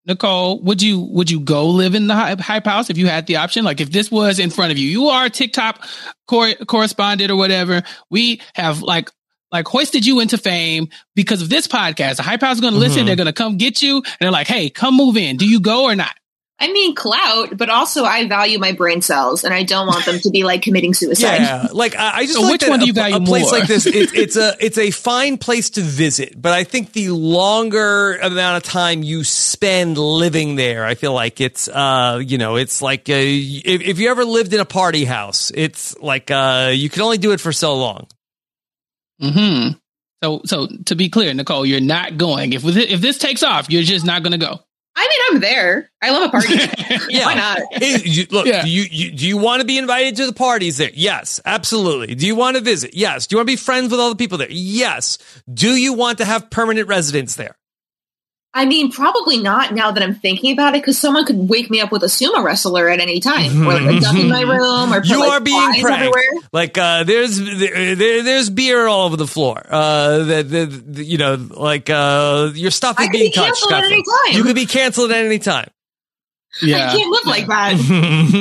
C: Nicole, would you would you go live in the hype, hype house if you had the option? Like if this was in front of you, you are a TikTok cor- correspondent or whatever. We have like like hoisted you into fame because of this podcast. The hype house is going to listen.
B: Mhm.
C: They're going to come get you, and they're like, "Hey, come move in. Do you go or not?"
D: I mean, clout, but also I value my brain cells, and I don't want them to be like committing suicide.
B: Yeah, like I, I just
C: So
B: like
C: which
B: that
C: one do
B: a,
C: you value
B: a place
C: more?
B: like this. It, it's a it's a fine place to visit, but I think the longer amount of time you spend living there, I feel like it's uh you know it's like uh, if, if you ever lived in a party house, it's like uh you can only do it for so long.
C: Hmm. So so to be clear, Nicole, you're not going. If with if this takes off, you're just not going to go.
D: I mean, I'm there. I love a party.
B: Yeah.
D: Why not?
B: Hey, you- look,
C: Yeah.
B: do you, you do you want to be invited to the parties there? Yes, absolutely. Do you want to visit? Yes. Do you want to be friends with all the people there? Yes. Do you want to have permanent residence there?
D: I mean, probably not now that I'm thinking about it, because someone could wake me up with a sumo wrestler at any time, or like a duck in my room, or put,
B: You
D: like,
B: are being
D: flies
B: pranked.
D: everywhere.
B: Like uh, there's there, there's beer all over the floor. Uh, that that- you know, like uh, your stuff is being
D: be
B: touched.
D: at any time.
B: You could be canceled at any time.
C: Yeah.
D: I can't live like that.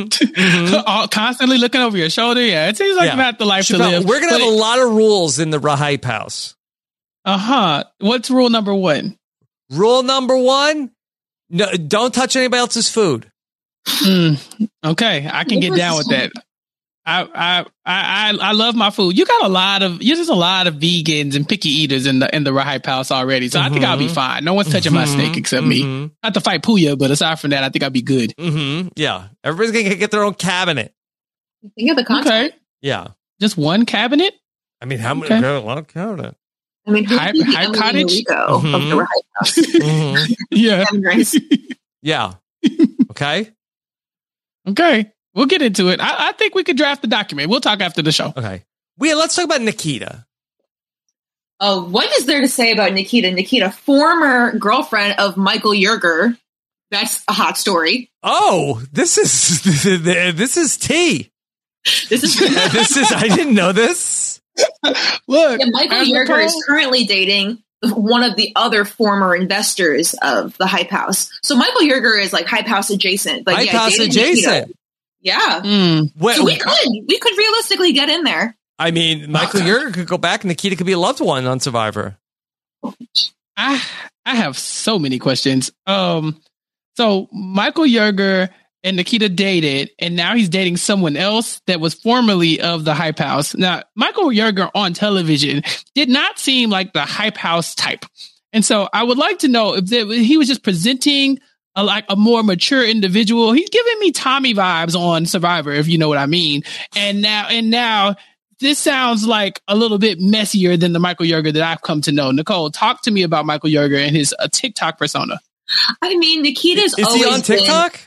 B: Mhm.
C: All- constantly looking over your shoulder. Yeah, it seems like
B: Yeah.
C: not the life to
B: Chappelle,
C: live.
B: We're gonna have a lot of rules in the Rahype house.
C: Uh huh. What's rule number one?
B: Rule number one: no, don't touch anybody else's food.
C: Mm, okay, I can get down with that. I, I I I I love my food. You got a lot of you're just a lot of vegans and picky eaters in the in the Hype House already, so I think I'll be
B: Mhm.
C: fine. No one's touching my
B: Mhm.
C: snake except me.
B: Mhm.
C: Not to fight Puya, but aside from that, I think I'll be good.
B: Mhm. Yeah, everybody's gonna get their own cabinet.
D: Think of the content.
C: Okay,
B: Yeah,
C: just one cabinet.
B: I mean, how many?
C: Okay.
B: got A lot of cabinet.
D: I mean, who's
C: Hype-
D: the
C: Hype
D: Emily
C: Cottage?
D: Noriko of the Hype House?
B: Mhm.
C: yeah.
B: Yeah. Okay.
C: Okay, we'll get into it. I, I think we could draft the document. We'll talk after the show.
B: Okay. We let's talk about Nikita.
D: Uh, what is there to say about Nikita? Nikita, former girlfriend of Michael Yerger. That's a hot story.
B: Oh, this is this is tea.
D: This is
B: this is I didn't know this.
C: Look,
D: Yeah, Michael
C: as
D: Yerger is currently dating one of the other former investors of the Hype House. So Michael Yerger is like Hype House adjacent. But
B: Hype
D: yeah,
B: House
D: dating Nikita.
B: adjacent.
D: Yeah.
C: Mm.
B: Well,
D: So we could we could realistically get in there.
B: I mean, Michael Yerger could go back. And Nikita could be a loved one on Survivor.
C: I I have so many questions. Um, so Michael Yerger and Nikita dated, and now he's dating someone else that was formerly of the Hype House. Now, Michael Yerger on television did not seem like the Hype House type, and so I would like to know if there, he was just presenting a, like a more mature individual. He's giving me Tommy vibes on Survivor, if you know what I mean. And now, and now this sounds like a little bit messier than the Michael Yerger that I've come to know. Nicole, talk to me about Michael Yerger and his uh, TikTok persona.
D: I mean, Nikita's
B: Is
D: always
B: he on
D: been-
B: TikTok?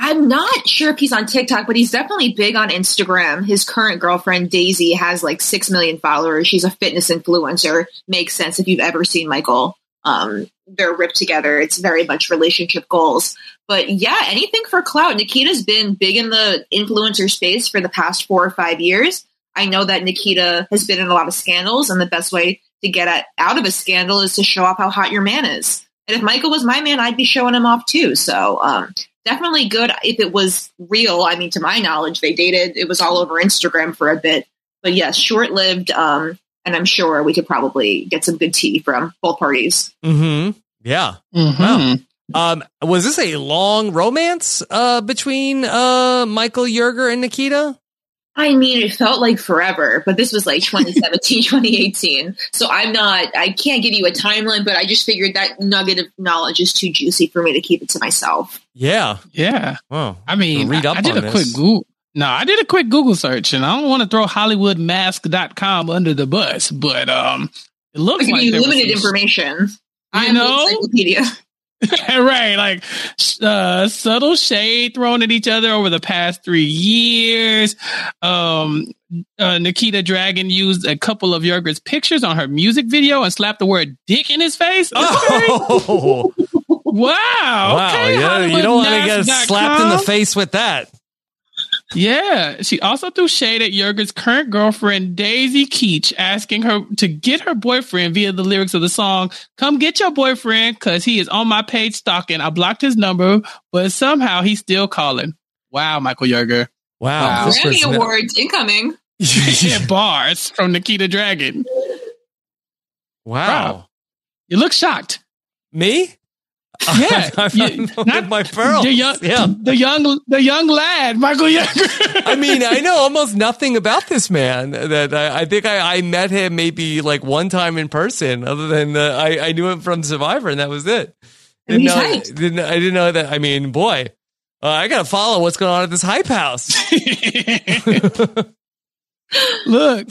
D: I'm not sure if he's on TikTok, but he's definitely big on Instagram. His current girlfriend, Daisy, has like 6 million followers. She's a fitness influencer. Makes sense if you've ever seen Michael. Um, they're ripped together. It's very much relationship goals. But yeah, anything for clout. Nikita's been big in the influencer space for the past four or five years. I know that Nikita has been in a lot of scandals, and the best way to get at, out of a scandal is to show off how hot your man is. And if Michael was my man, I'd be showing him off too. So um, definitely good if it was real. I mean, to my knowledge, they dated. It was all over Instagram for a bit. But yes, short lived. Um, and I'm sure we could probably get some good tea from both parties.
B: Mm-hmm. Yeah.
C: Mm-hmm.
B: Um, was this a long romance uh, between uh, Michael Yerger and Nikita?
D: I mean, it felt like forever, but this was like 2017, 2018. So I'm not, I can't give you a timeline, but I just figured that nugget of knowledge is too juicy for me to keep it to myself.
B: Yeah.
C: Yeah. I mean,
B: Read up
C: I did
B: on
C: a
B: this.
C: quick Google. No, I did a quick Google search and I don't want to throw HollywoodMask.com under the bus, but um, it looks
D: give
C: like
D: you limited information. I'm
C: know?
D: the encyclopedia.
C: right, like uh, subtle shade thrown at each other over the past three years. Um, uh, Nikita Dragun used a couple of Yerger's pictures on her music video and slapped the word "dick" in his face.
B: Oh,
C: Wow!
B: wow.
C: Okay,
B: yeah, you don't want to get slapped in the face with that.
C: Yeah, she also threw shade at Yerger's current girlfriend, Daisy Keach, asking her to get her boyfriend via the lyrics of the song, Come get your boyfriend, because he is on my page stalking. I blocked his number, but somehow he's still calling. Wow, Michael Yerger.
B: Wow.
C: Wow.
B: this
D: Grammy
B: was-
D: Awards incoming.
C: Yeah, bars from Nikita Dragun.
B: wow.
C: You look shocked.
B: Me?
C: Yeah,
B: I'm,
C: you- not-
B: my pearls.
C: The young,
B: yeah.
C: the young, the young lad, Michael Yerger.
B: I mean, I know almost nothing about this man. That I, I think I, I met him maybe like one time in person, other than uh, I, I knew him from Survivor, and that was it.
D: And
B: Didn't
D: he's
B: know, didn't, I didn't know that. I mean, boy, uh, I got to follow what's going on at this hype house.
C: Look,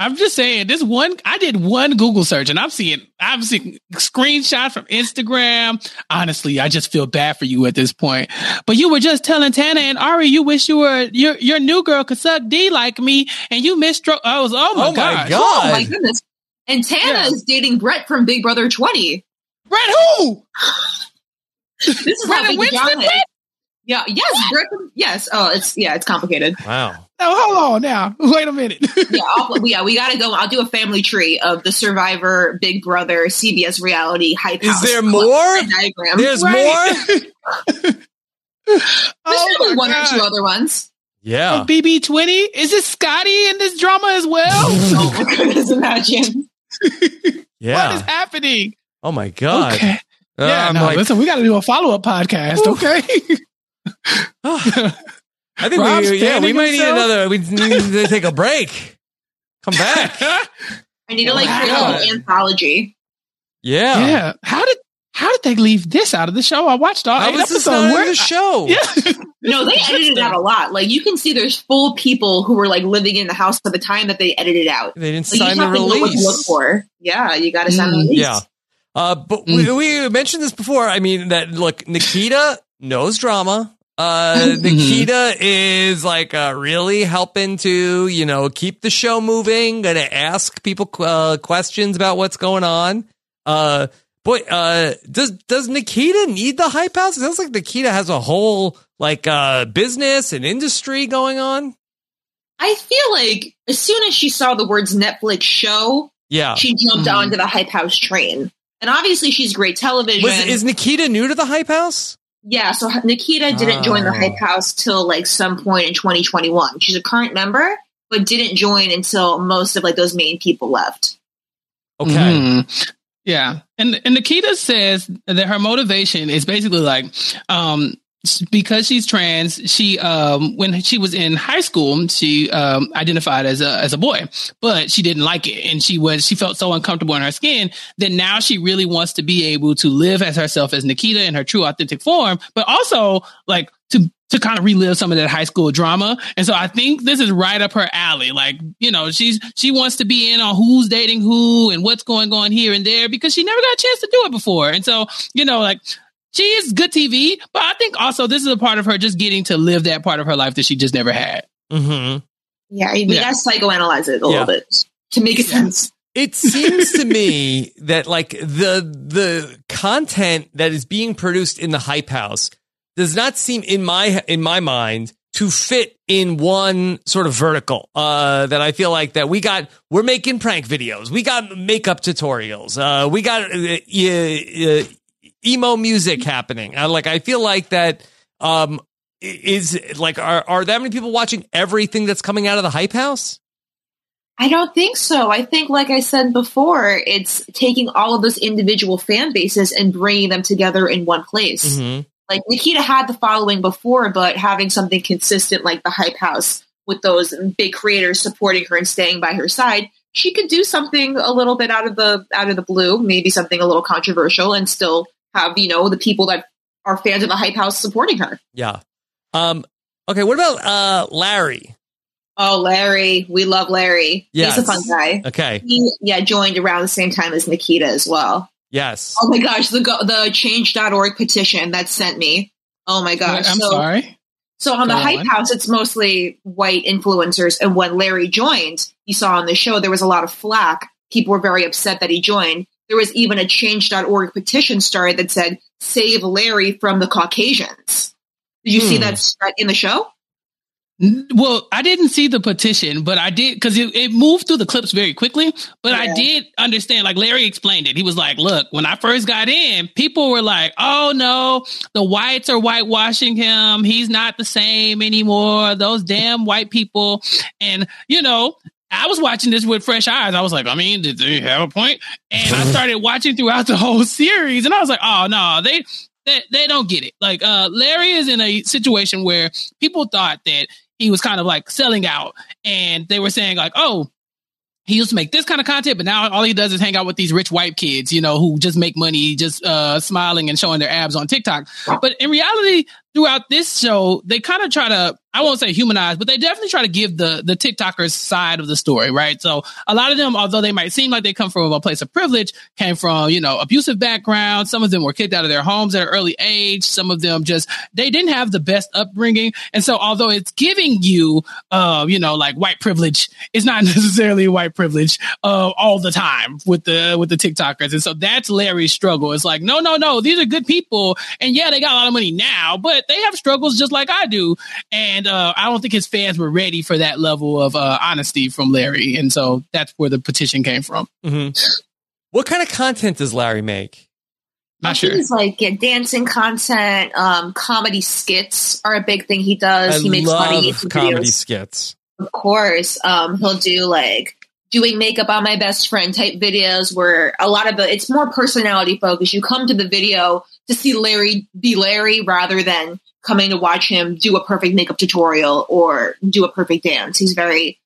C: I'm just saying this one. I did one Google search, and I'm seeing I'm seeing screenshots from Instagram. Honestly, I just feel bad for you at this point. But you were just telling Tana and Ari you wish you were your your new girl could suck D like me, and you misstroke. I was oh my
B: Oh my
C: god,
B: God.
D: Oh my goodness. And Tana
C: Yeah.
D: is dating Brett from Big Brother 20.
C: Brett who?
D: This is
C: Brett
D: how big
C: Winston
D: John is.
C: Brett?
D: Yeah, yes, Brett from, yes. Oh, it's yeah, it's complicated.
B: Wow.
C: No, hold on now. Wait a minute.
D: Yeah, I'll, yeah, we got to go. I'll do a family tree of the Survivor, Big Brother, CBS reality hype.
B: Is
D: house
B: there more?
D: Diagram.
B: There's
C: Right.
B: more.
D: There's
C: oh
D: probably
C: my
D: one or two other ones.
B: Yeah.
C: BB twenty. Is this Scotty in this drama as well?
D: Oh my goodness, imagine. yeah.
C: What is happening?
B: Oh my god.
C: Okay.
B: Uh,
C: yeah,
B: I'm
C: no,
B: like,
C: listen, we got to do a follow up podcast,
B: Ooh.
C: okay?
B: I think
C: Rob's
B: we, yeah, we
C: fanning
B: might need another. We need to take a break. Come back.
D: I need to like create a
C: Wow.
D: little anthology.
B: Yeah.
C: yeah. How did how did they leave this out of the show? I watched all
B: How
C: eight
B: was this
C: episodes.
B: not in
C: Where-
B: the show?
C: Yeah.
D: No, they edited out a lot. Like you can see, there's full people who were like living in the house at the time that they edited out.
B: They didn't
D: Like,
B: sign
D: just
B: the
D: have to know what to look
B: release.
D: for. Yeah, you got to sign the
C: Mm,
D: release.
B: Yeah. Uh, but we, we mentioned this before. I mean, that look, Nikita knows drama. Uh, Nikita is like uh, really helping to, you know, keep the show moving. Going to ask people uh, questions about what's going on. Uh, boy, uh, does does Nikita need the hype house? It sounds like Nikita has a whole like uh business and industry going on.
D: I feel like as soon as she saw the words Netflix show,
B: Yeah,
D: she jumped
C: Mhm.
D: onto the hype house train. And obviously, she's great television.
B: was is Nikita new to the hype house?
D: Yeah, so Nikita didn't join the
B: Oh.
D: hype house till like some point in 2021. She's a current member, but didn't join until most of like those main people left.
B: Okay,
C: Mhm. Yeah. And and Nikita says that her motivation is basically like um s- because she's trans, she um when she was in high school, she um identified as a as a boy, but she didn't like it and she was she felt so uncomfortable in her skin that now she really wants to be able to live as herself as Nikita in her true authentic form, but also like to to kind of relive some of that high school drama. And so I think this is right up her alley. Like, you know, she's she wants to be in on who's dating who and what's going on here and there because she never got a chance to do it before. And so, you know, like she is good TV, but I think also this is a part of her just getting to live that part of her life that she just never had.
B: mm-hmm.
D: Yeah, we
C: Yeah.
D: gotta psychoanalyze it a
B: Yeah.
D: little bit to make it sense.
B: It seems to me that like the the content that is being produced in the hype house does not seem in my in my mind to fit in one sort of vertical uh that I feel like that we got we're making prank videos we got makeup tutorials uh we got uh, uh, emo music happening uh, like I feel like that um is like are are that many people watching everything that's coming out of the hype house
D: I don't think so. I think, like I said before, it's taking all of those individual fan bases and bringing them together in one place.
B: Mhm.
D: Like Nikita had the following before, but having something consistent like the Hype House with those big creators supporting her and staying by her side, she could do something a little bit out of the out of the blue, maybe something a little controversial, and still have you know the people that are fans of the Hype House supporting her.
B: Yeah. Um. Okay. What about uh Larray?
D: Oh, Larray, we love Larray.
B: Yes.
D: He's a fun guy.
B: Okay.
D: He yeah joined around the same time as Nikita as well.
B: Yes.
D: Oh my gosh, the go- the change.org petition that sent me. Oh my gosh.
C: I'm
D: so,
C: sorry.
D: So on the Hype
C: on.
D: House, it's mostly white influencers. And when Larray joined, you saw on the show there was a lot of flack. People were very upset that he joined. There was even a change.org petition started that said, save Larray from the Caucasians. Did you see
B: Hmm.
D: that in the show?
C: Well, I didn't see the petition, but I did because it, it moved through the clips very quickly. But I did understand, like Larray explained it. He was like, "Look, when I first got in, people were like, oh no, the whites are whitewashing him. He's not the same anymore. Those damn white people." And you know, I was watching this with fresh eyes. I was like, I mean, did they have a point? And I started watching throughout the whole series, and I was like, oh no, they. They, they don't get it. Like uh, Larray is in a situation where people thought that he was kind of like selling out and they were saying like oh he used to make this kind of content but now all he does is hang out with these rich white kids you know who just make money just uh smiling and showing their abs on tiktok but in reality throughout this show they kind of try to i won't say humanize but they definitely try to give the the tiktokers side of the story right? So a lot of them although they might seem like they come from a place of privilege came from you know abusive backgrounds some of them were kicked out of their homes at an early age. Some of them just they didn't have the best upbringing. And so although it's giving you uh you know like white privilege it's not necessarily white privilege uh all the time with the with the tiktokers. And so that's Larray's struggle. It's like no no no these are good people. And yeah they got a lot of money now but they have struggles just like i do and uh i don't think his fans were ready for that level of uh honesty from Larray and so that's where the petition came from
B: hmm What kind of content does Larray make?
C: not
D: I
C: sure
D: think He's like yeah, dancing content, um, comedy skits are a big thing he does.
B: I
D: he makes
B: love
D: funny
B: comedy
D: videos.
B: skits.
D: Of course, um, he'll do like doing makeup on my best friend type videos where a lot of it, it's more personality focused. You come to the video to see Larray be Larray rather than coming to watch him do a perfect makeup tutorial or do a perfect dance. He's very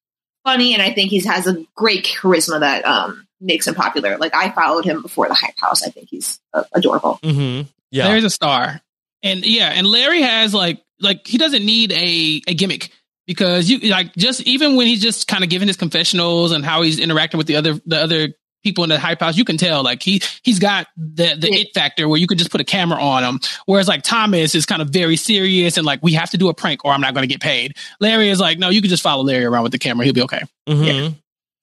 D: funny and I think he has a great charisma that um, makes him popular. Like I followed him before the Hype House. I think he's uh, adorable.
B: hmm Yeah.
C: Larray's a star. And yeah, and Larray has like like he doesn't need a, a gimmick because you like just even when he's just kind of giving his confessionals and how he's interacting with the other the other people in the hype house, you can tell like he he's got the the it factor where you can just put a camera on him. Whereas like Thomas is kind of very serious and like we have to do a prank or I'm not going to get paid. Larray is like, no, you can just follow Larray around with the camera, he'll be okay.
B: Mhm. Yeah.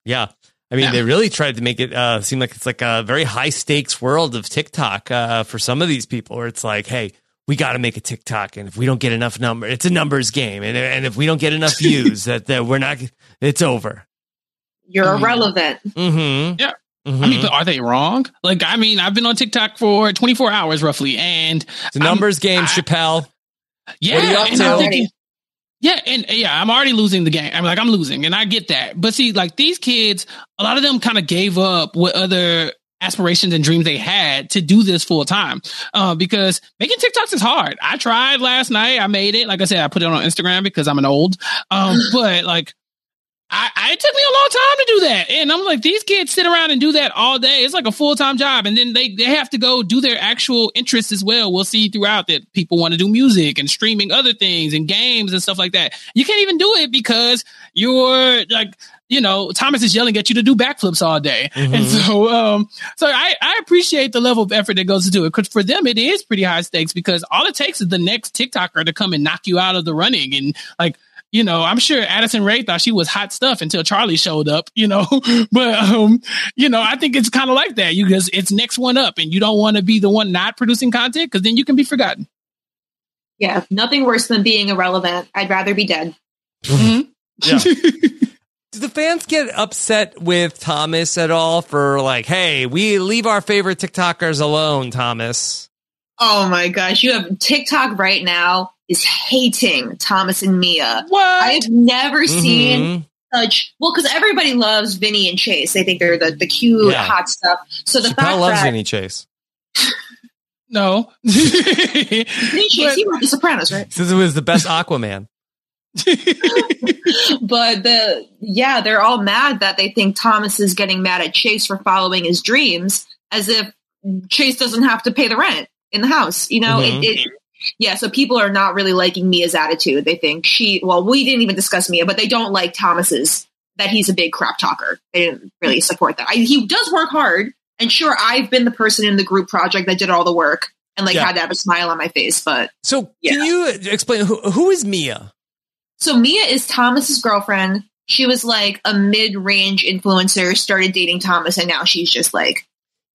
B: yeah. I mean,
C: Yeah.
B: they really tried to make it uh, seem like it's like a very high stakes world of TikTok uh, for some of these people, where it's like, hey, we got to make a TikTok, and if we don't get enough number, it's a numbers game, and and if we don't get enough views, that, that we're not, it's over.
D: You're
C: Mhm.
D: irrelevant.
B: Mm-hmm.
C: Yeah.
B: Mhm.
C: I mean, but are they wrong? Like, I mean, I've been on TikTok for 24 hours roughly, and
B: it's a numbers game,
C: I-
B: Chappelle.
C: yeah,
B: What are you up
C: and? I'm thinking, yeah, and yeah, I'm already losing the game. I'm like, I'm losing, and I get that. But see, like these kids, a lot of them kind of gave up what other aspirations and dreams they had to do this full time. Uh, because making TikToks is hard. I tried last night. I made it. Like I said, I put it on Instagram because I'm an old. Um, but like. I, I, it took me a long time to do that. And I'm like, these kids sit around and do that all day. It's like a full time job. And then they, they have to go do their actual interests as well. We'll see throughout that people want to do music and streaming other things and games and stuff like that. You can't even do it because you're like, you know, Thomas is yelling at you to do backflips all day. And
B: Mhm.
C: so, um, so I, I appreciate the level of effort that goes into it. Cause for them, it is pretty high stakes because all it takes is the next TikToker to come and knock you out of the running. And like, you know, I'm sure Addison Rae thought she was hot stuff until Charli showed up, you know, but, um, you know, I think it's kind of like that. You just, it's next one up and you don't want to be the one not producing content because then you can be forgotten.
D: Yeah, nothing worse than being irrelevant. I'd rather be dead.
C: Mhm.
B: Yeah. Do the fans get upset with Thomas at all for like, hey, we leave our favorite TikTokers alone, Thomas?
D: Oh my gosh, you have TikTok right now is hating Thomas and Mia.
C: what?
D: I've never seen
B: Mhm.
D: such well because everybody loves Vinnie and Chase. They think they're the, the cute,
B: Yeah.
D: hot stuff. So the
B: Chappelle
D: fact
B: loves
D: that
B: Vinny Chase.
C: no.
D: Vinny Chase, he wrote The Sopranos, right?
B: Since it was the best Aquaman.
D: but the yeah, they're all mad that they think Thomas is getting mad at Chase for following his dreams, as if Chase doesn't have to pay the rent in the house. You know,
B: Mhm.
D: it, it. Yeah, so people are not really liking Mia's attitude. They think she. Well, we didn't even discuss Mia, but they don't like Thomas's that he's a big crap talker. They didn't really support that. I, he does work hard, and sure, I've been the person in the group project that did all the work and like
B: Yeah.
D: had to have a smile on my face, but
B: So
D: Yeah.
B: can you explain who, who is Mia?
D: So Mia is Thomas's girlfriend. She was like a mid-range influencer, started dating Thomas, and now she's just like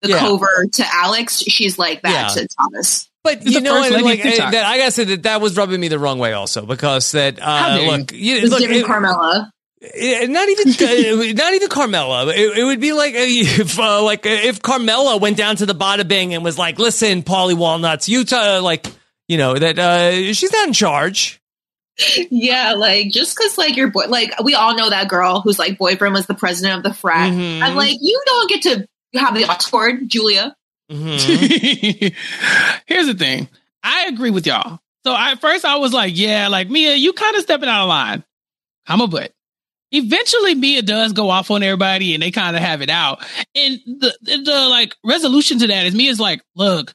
D: the
B: Yeah.
D: Kouvr to Alex. She's like that to Thomas.
B: But you know,
C: first
B: and, like
C: of TikTok.
B: uh, that, I gotta say that that was rubbing me the wrong way also because that uh, look, you,
D: It was
B: look,
D: giving
B: it-
D: Carmela.
B: it- not even uh, not even Carmela. It, it would be like uh, if uh, like uh, if Carmela went down to the bada bing and was like, "Listen, Paulie Walnuts, you t- like you know that uh, she's not in charge."
D: Yeah, like just because like your boy, like we all know that girl whose like boyfriend was the president of the frat.
B: Mhm.
D: I'm like, you don't get to have the Oxford, Julia.
B: Mhm.
C: Here's the thing. I agree with y'all. So at first I was like, yeah, like Mia, you kind of stepping out of line. I'm a butt. Eventually Mia does go off on everybody and they kind of have it out. And the, the, the like resolution to that is Mia's like, look,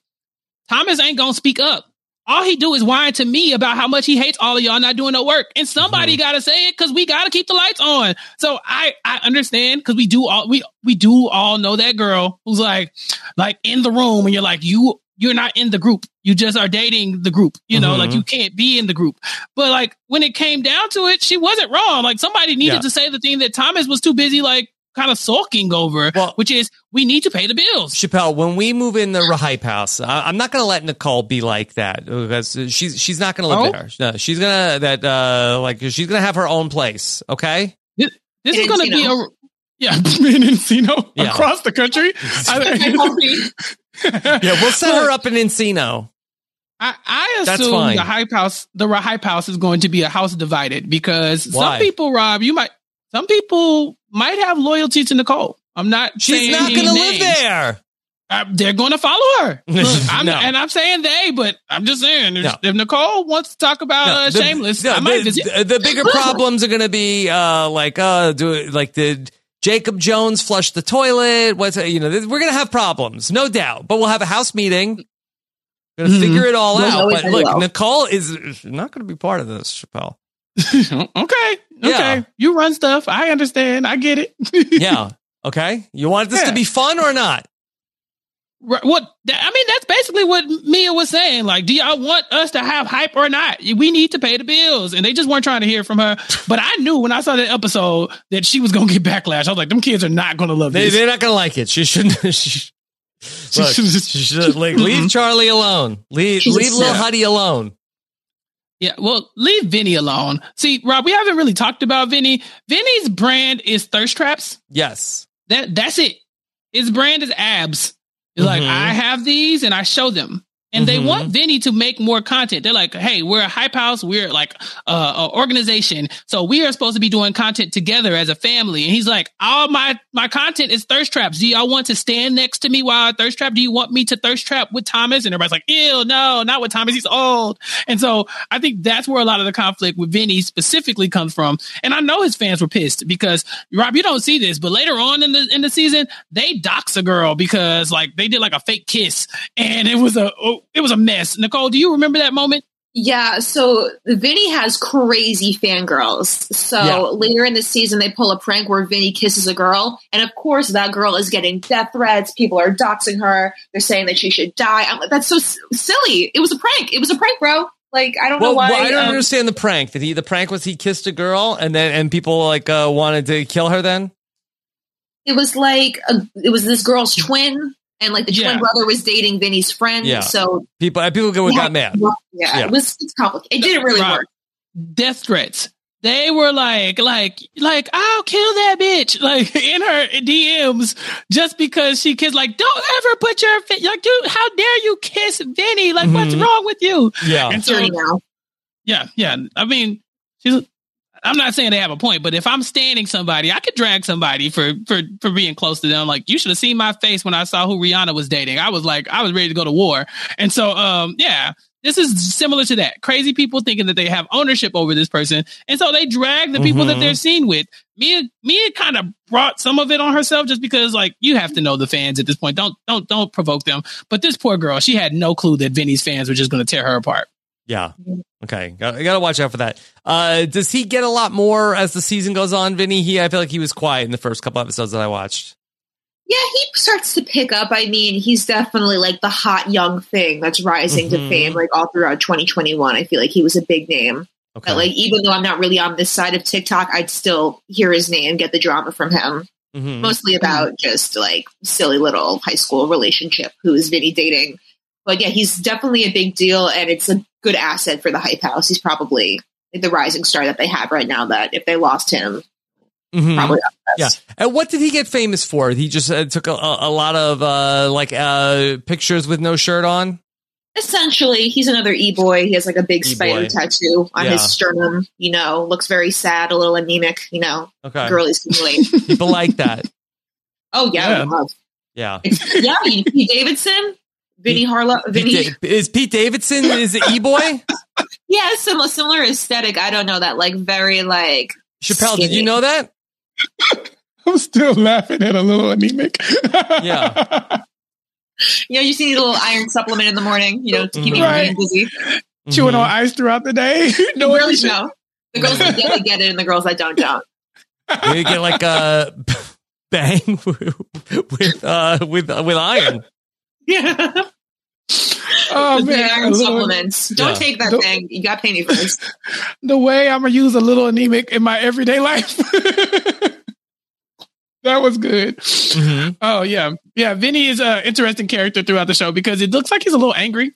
C: Thomas ain't gonna speak up. All he do is whine to me about how much he hates all of y'all not doing no work. And somebody gotta say it because we gotta keep the lights on. So I, I understand because we do all, we, we do all know that girl who's like, like in the room and you're like, you, you're not in the group. You just are dating the group. You know,
B: Mhm.
C: like you can't be in the group. But like when it came down to it, she wasn't wrong. Like somebody needed
B: Yeah.
C: to say the thing that Thomas was too busy, like kind of sulking over,
B: Well-
C: which is we need to pay the bills.
B: Chappelle, when we move in the hype house, I, I'm not going to let Nicole be like that because she's she's not going to live
C: Oh?
B: there. No, she's gonna that uh like she's gonna have her own place. Okay.
C: This
D: In
C: is going to be a yeah, in Encino
B: Yeah.
C: across the country.
B: Yeah, we'll set her up in Encino.
C: I, I assume the hype house, the hype house is going to be a house divided because
B: Why?
C: some people, Rob, you might, some people might have loyalty to Nicole. I'm not.
B: She's
C: saying
B: not going to live there.
C: Uh, they're going to follow her. Look, I'm,
B: No.
C: And I'm saying they, but I'm just saying if,
B: No.
C: if Nicole wants to talk about
B: No,
C: uh,
B: the-
C: Shameless,
B: no,
C: I might
B: the,
C: visit.
B: the- the bigger problems are going to be uh, like uh, do like did Jacob Jones flush the toilet? What's you know we're going to have problems, no doubt. But we'll have a house meeting. Going to
C: Mhm.
B: figure it all
D: We'll
B: out. But look,
D: well.
B: Nicole is not going to be part of this, Chappelle.
C: Okay, okay,
B: Yeah.
C: you run stuff. I understand. I get it.
B: Yeah. Okay, you want this
C: Yeah.
B: to be fun or not?
C: Right, What I mean, that's basically what Mia was saying. Like, do y'all want us to have hype or not? We need to pay the bills, and they just weren't trying to hear from her. But I knew when I saw that episode that she was gonna get backlash. I was like, them kids are not gonna love
B: They,
C: this.
B: they're not gonna like it. She shouldn't. She, look, she should like leave Charli alone. Leave leave little. Huddy alone.
C: Yeah, well, leave Vinny alone. See, Rob, we haven't really talked about Vinny. Vinny's brand is thirst traps.
B: Yes.
C: That that's it. His brand is abs. It's like
B: Mhm.
C: I have these and I show them. And they
B: Mhm.
C: want Vinnie to make more content. They're like, "Hey, we're a hype house. We're like uh, an organization, so we are supposed to be doing content together as a family." And he's like, "All my my content is thirst traps. Do y'all want to stand next to me while I thirst trap? Do you want me to thirst trap with Thomas?" And everybody's like, "Ew, no, not with Thomas. He's old." And so I think that's where a lot of the conflict with Vinnie specifically comes from. And I know his fans were pissed because Rob, you don't see this, but later on in the in the season, they dox a girl because like they did like a fake kiss, and it was a it was a mess. Nicole, do you remember that moment?
D: Yeah, so Vinnie has crazy fangirls. So
B: Yeah.
D: later in the season, they pull a prank where Vinnie kisses a girl. And of course, that girl is getting death threats. People are doxing her. They're saying that she should die. I'm like, that's so s- silly. It was a prank. It was a prank, bro. Like, I don't know why.
B: well, I don't
D: um,
B: understand the prank. Did he? The prank was he kissed a girl and then and people like uh, wanted to kill her. Then
D: It was like, a, it was this girl's twin. And like the twin
C: Yeah.
D: brother was dating Vinnie's friend.
B: Yeah.
D: So
B: people uh, people got,
D: yeah,
B: got mad.
D: Yeah,
B: Yeah.
D: it was it's complicated. It didn't really
C: Rob,
D: work.
C: Death threats. They were like, like, like, I'll kill that bitch, like in her DMs, just because she kissed. Like, don't ever put your like, dude, how dare you kiss Vinnie? Like, what's
B: Mhm.
C: wrong with you?
B: Yeah.
C: And so. Yeah, yeah. I mean, she's. I'm not saying they have a point, but if I'm standing somebody, I could drag somebody for for for being close to them. Like you should have seen my face when I saw who Rihanna was dating. I was like, I was ready to go to war. And so, um, yeah, this is similar to that. Crazy people thinking that they have ownership over this person, and so they drag the people that
B: Mhm.
C: they're seen with. Mia Mia kind of brought some of it on herself just because, like, you have to know the fans at this point. Don't don't don't provoke them. But this poor girl, she had no clue that Vinnie's fans were just going to tear her apart.
B: Yeah. Okay. I got to watch out for that. Uh, does he get a lot more as the season goes on, Vinnie? He, I feel like he was quiet in the first couple episodes that I watched.
D: Yeah, he starts to pick up. I mean, he's definitely like the hot young thing that's rising
B: Mhm.
D: to fame, like all throughout 2021. I feel like he was a big name.
B: Okay.
D: But like, even though I'm not really on this side of TikTok, I'd still hear his name, get the drama from him.
B: Mhm.
D: Mostly about just like silly little high school relationship. Who is Vinnie dating? But yeah, he's definitely a big deal, and it's a good asset for the hype house. He's probably like, the rising star that they have right now. That if they lost him,
B: Mhm.
D: probably
B: Yeah. And what did he get famous for? He just uh, took a, a, a lot of uh, like uh, pictures with no shirt on.
D: Essentially, he's another e boy. He has like a big
B: E-boy.
D: spider tattoo on
B: Yeah.
D: his sternum. You know, looks very sad, a little anemic. You know,
B: Okay.
D: girly simulate.
B: People like that.
D: oh yeah,
C: Yeah.
D: Love-
B: Yeah.
D: yeah. Pete Davidson, Vinny Harlow, Vinny.
B: Da- is Pete Davidson is it e boy?
D: Yeah, similar similar aesthetic. I don't know that like very like
B: Chappelle, did you know that?
C: I'm still laughing at a little anemic.
B: Yeah.
D: you know you see need a little iron supplement in the morning. You know to keep you
C: Right.
D: being busy.
C: Chewing
B: Mhm.
C: on ice throughout the day.
D: No,
C: no,
D: really
C: shit.
D: no. The girls that get it get it, and the girls that don't don't.
B: You get like a bang with uh, with with iron.
D: Yeah,
C: Oh
D: the
C: man,
D: iron supplements. Don't
B: Yeah.
D: take that
C: Don't-
D: thing. You got to pay me for this.
C: the way I'm gonna use a little anemic in my everyday life. that was good.
B: Mhm.
C: Oh yeah, yeah. Vinnie is an interesting character throughout the show because it looks like he's a little angry.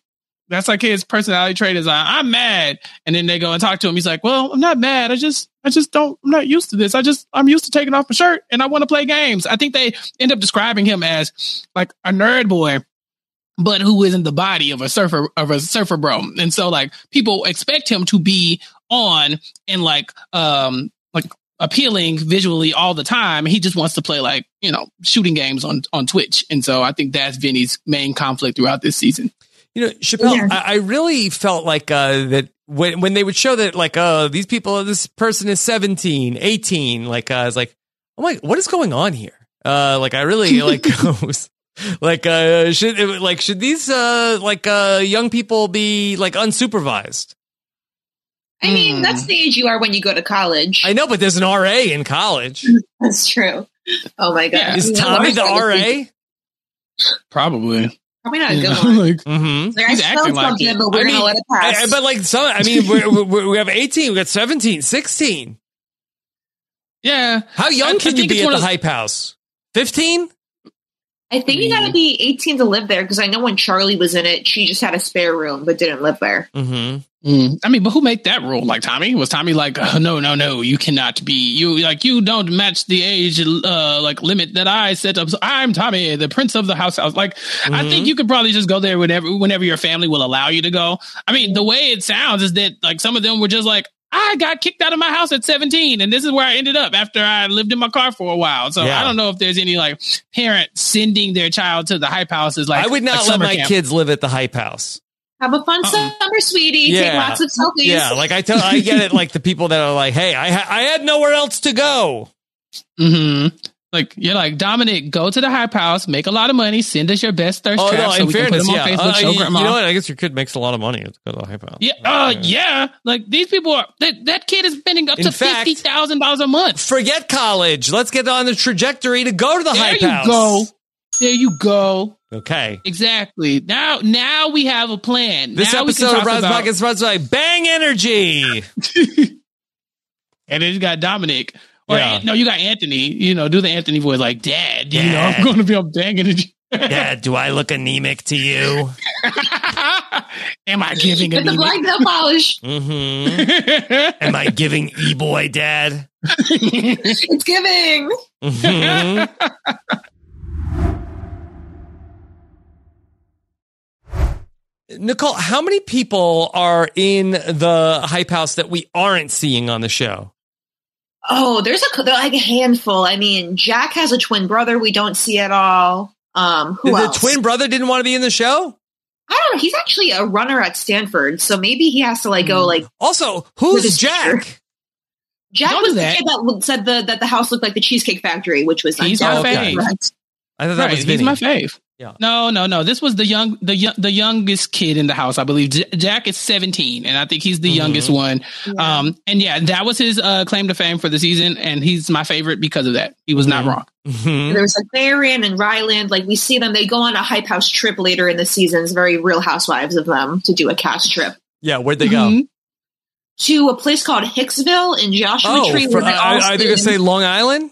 C: That's like his personality trait is uh, I'm mad, and then they go and talk to him. He's like, "Well, I'm not mad. I just, I just don't. I'm not used to this. I just, I'm used to taking off my shirt, and I want to play games." I think they end up describing him as like a nerd boy, but who isn't the body of a surfer of a surfer bro. And so like people expect him to be on and like um like appealing visually all the time. He just wants to play like, you know, shooting games on on Twitch. And so I think that's Vinnie's main conflict throughout this season.
B: You know, Chappelle,
D: Yeah.
B: I, I really felt like uh, that when when they would show that like uh these people this person is 17, 18, like uh, I was like, oh my, what is going on here? Uh, like I really like was like uh should like should these uh like uh young people be like unsupervised?
D: I mean,
C: Hmm.
D: that's the age you are when you go to college.
B: I know, but there's an RA in college.
D: That's true. Oh my god!
C: Yeah.
B: Is Tommy the RA?
C: Probably.
D: Probably not a good
C: know,
D: one.
C: like,
B: Mm-hmm.
D: Like, I
C: He's
D: smelled
C: acting like
D: something,
C: it.
D: but we're
B: I
D: gonna
B: mean,
D: let it pass.
B: But like some, I mean, we we we have 18, we got 17, 16.
C: yeah.
B: How young
C: I
B: can you be at the
C: of-
B: hype house? 15?
D: I think you got to be 18 to live there because I know when Charli was in it, she just had a spare room but didn't live there.
B: Mm-hmm.
C: Mm. I mean, but who made that rule? Like Tommy? Was Tommy like, oh, no, no, no, you cannot be, you like, you don't match the age, uh, like limit that I set up. So I'm Tommy, the prince of the house. I was like, I
B: Mhm.
C: think you could probably just go there whenever, whenever your family will allow you to go. I mean, the way it sounds is that like some of them were just like, I got kicked out of my house at 17 and this is where I ended up after I lived in my car for a while. So
B: Yeah.
C: I don't know if there's any like parent sending their child to the hype house is like,
B: I would not let my
C: camp.
B: kids live at the hype house.
D: Have a fun
C: Uh-uh.
D: summer, sweetie. Take
B: Yeah.
D: lots of selfies.
B: Yeah, like I tell, I get it. Like the people that are like, "Hey, I ha- I had nowhere else to go."
C: hmm Like you're like Dominic, go to the hype house, make a lot of money, send us your best thirst
B: Oh no,
C: traps so
B: in
C: we can put
B: fairness,
C: them on
B: yeah.
C: Facebook.
B: Uh,
C: show
B: you,
C: grandma.
B: you know what? I guess your kid makes a lot of money to go to the hype house.
C: yeah, uh, yeah. Like these people are that that kid is spending up
B: In
C: to
B: fact-
C: fifty thousand dollars a month.
B: Forget college. Let's get on the trajectory to go to the hype house.
C: There
B: hype
C: you
B: house.
C: go. There you go.
B: Okay.
C: Exactly. Now, now we have a plan.
B: This
C: now
B: episode of
C: talk
B: Rise
C: about,
B: Podcast brought to you by Bang Energy.
C: and then you got Dominic. Or
B: Yeah.
C: no, you got Anthony. You know, do the Anthony voice like, Dad. You know, I'm going to be on banging it.
B: Dad, do I look anemic to you?
C: Am I giving
D: Get the
C: a
D: black nail polish.
B: Mm-hmm. Am I giving e-boy dad?
D: It's giving.
B: Mhm. Nicole, how many people are in the hype house that we aren't seeing on the show?
D: Oh, there's a there- like a handful. I mean, Jack has a twin brother we don't see at all. Um, who
B: the
D: else?
B: twin brother didn't want to be in the show?
D: I don't know. He's actually a runner at Stanford, so maybe he has to like
B: Hmm.
D: go like.
B: Also, who's
D: his
B: Jack?
D: Jack
C: Don't
D: was the
C: that.
D: kid that said the that the house looked like the Cheesecake Factory, which was
C: He's my fave.
D: correct.
B: I thought that
C: right,
B: was
C: he's my fave.
B: Yeah.
C: No, no, no. This was the young, the young, the youngest kid in the house. I believe J- Jack is seventeen, and I think he's the
B: Mhm.
C: youngest one.
D: Yeah.
C: Um, and yeah, that was his uh, claim to fame for the season, and he's my favorite because of that. He was not
B: Mhm.
C: wrong.
B: Mhm.
D: There was like Baron and Ryland. Like we see them, they go on a hype house trip later in the seasons. Very Real Housewives of them to do a cast trip
B: Yeah, where'd they go?
C: Mhm.
D: to a place called Hicksville in Joshua
B: Oh,
D: Tree.
B: for,
D: where they
B: I,
D: all
B: I think I say Long Island.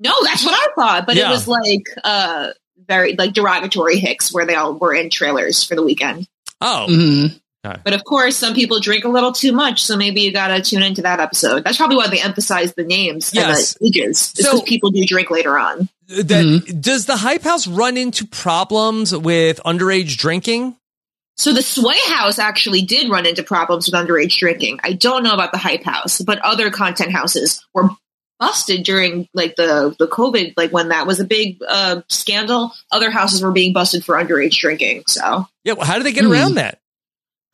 D: no, that's what I thought, but
B: Yeah.
D: it was like uh very like derogatory Hicks, where they all were in trailers for the weekend.
B: Oh,
C: Mhm.
D: But of course, some people drink a little too much, so maybe you gotta tune into that episode. That's probably why they emphasize the names
B: Yes.
D: and the ages,
B: So-
D: because people do drink later on.
B: that
C: Mm-hmm.
B: does the hype house run into problems with underage drinking?
D: So the Sway House actually did run into problems with underage drinking. I don't know about the Hype House, but other content houses were busted during like the the COVID, like when that was a big uh, scandal. Other houses were being busted for underage drinking. So
B: Yeah, well, how do they get
C: Hmm.
B: around that?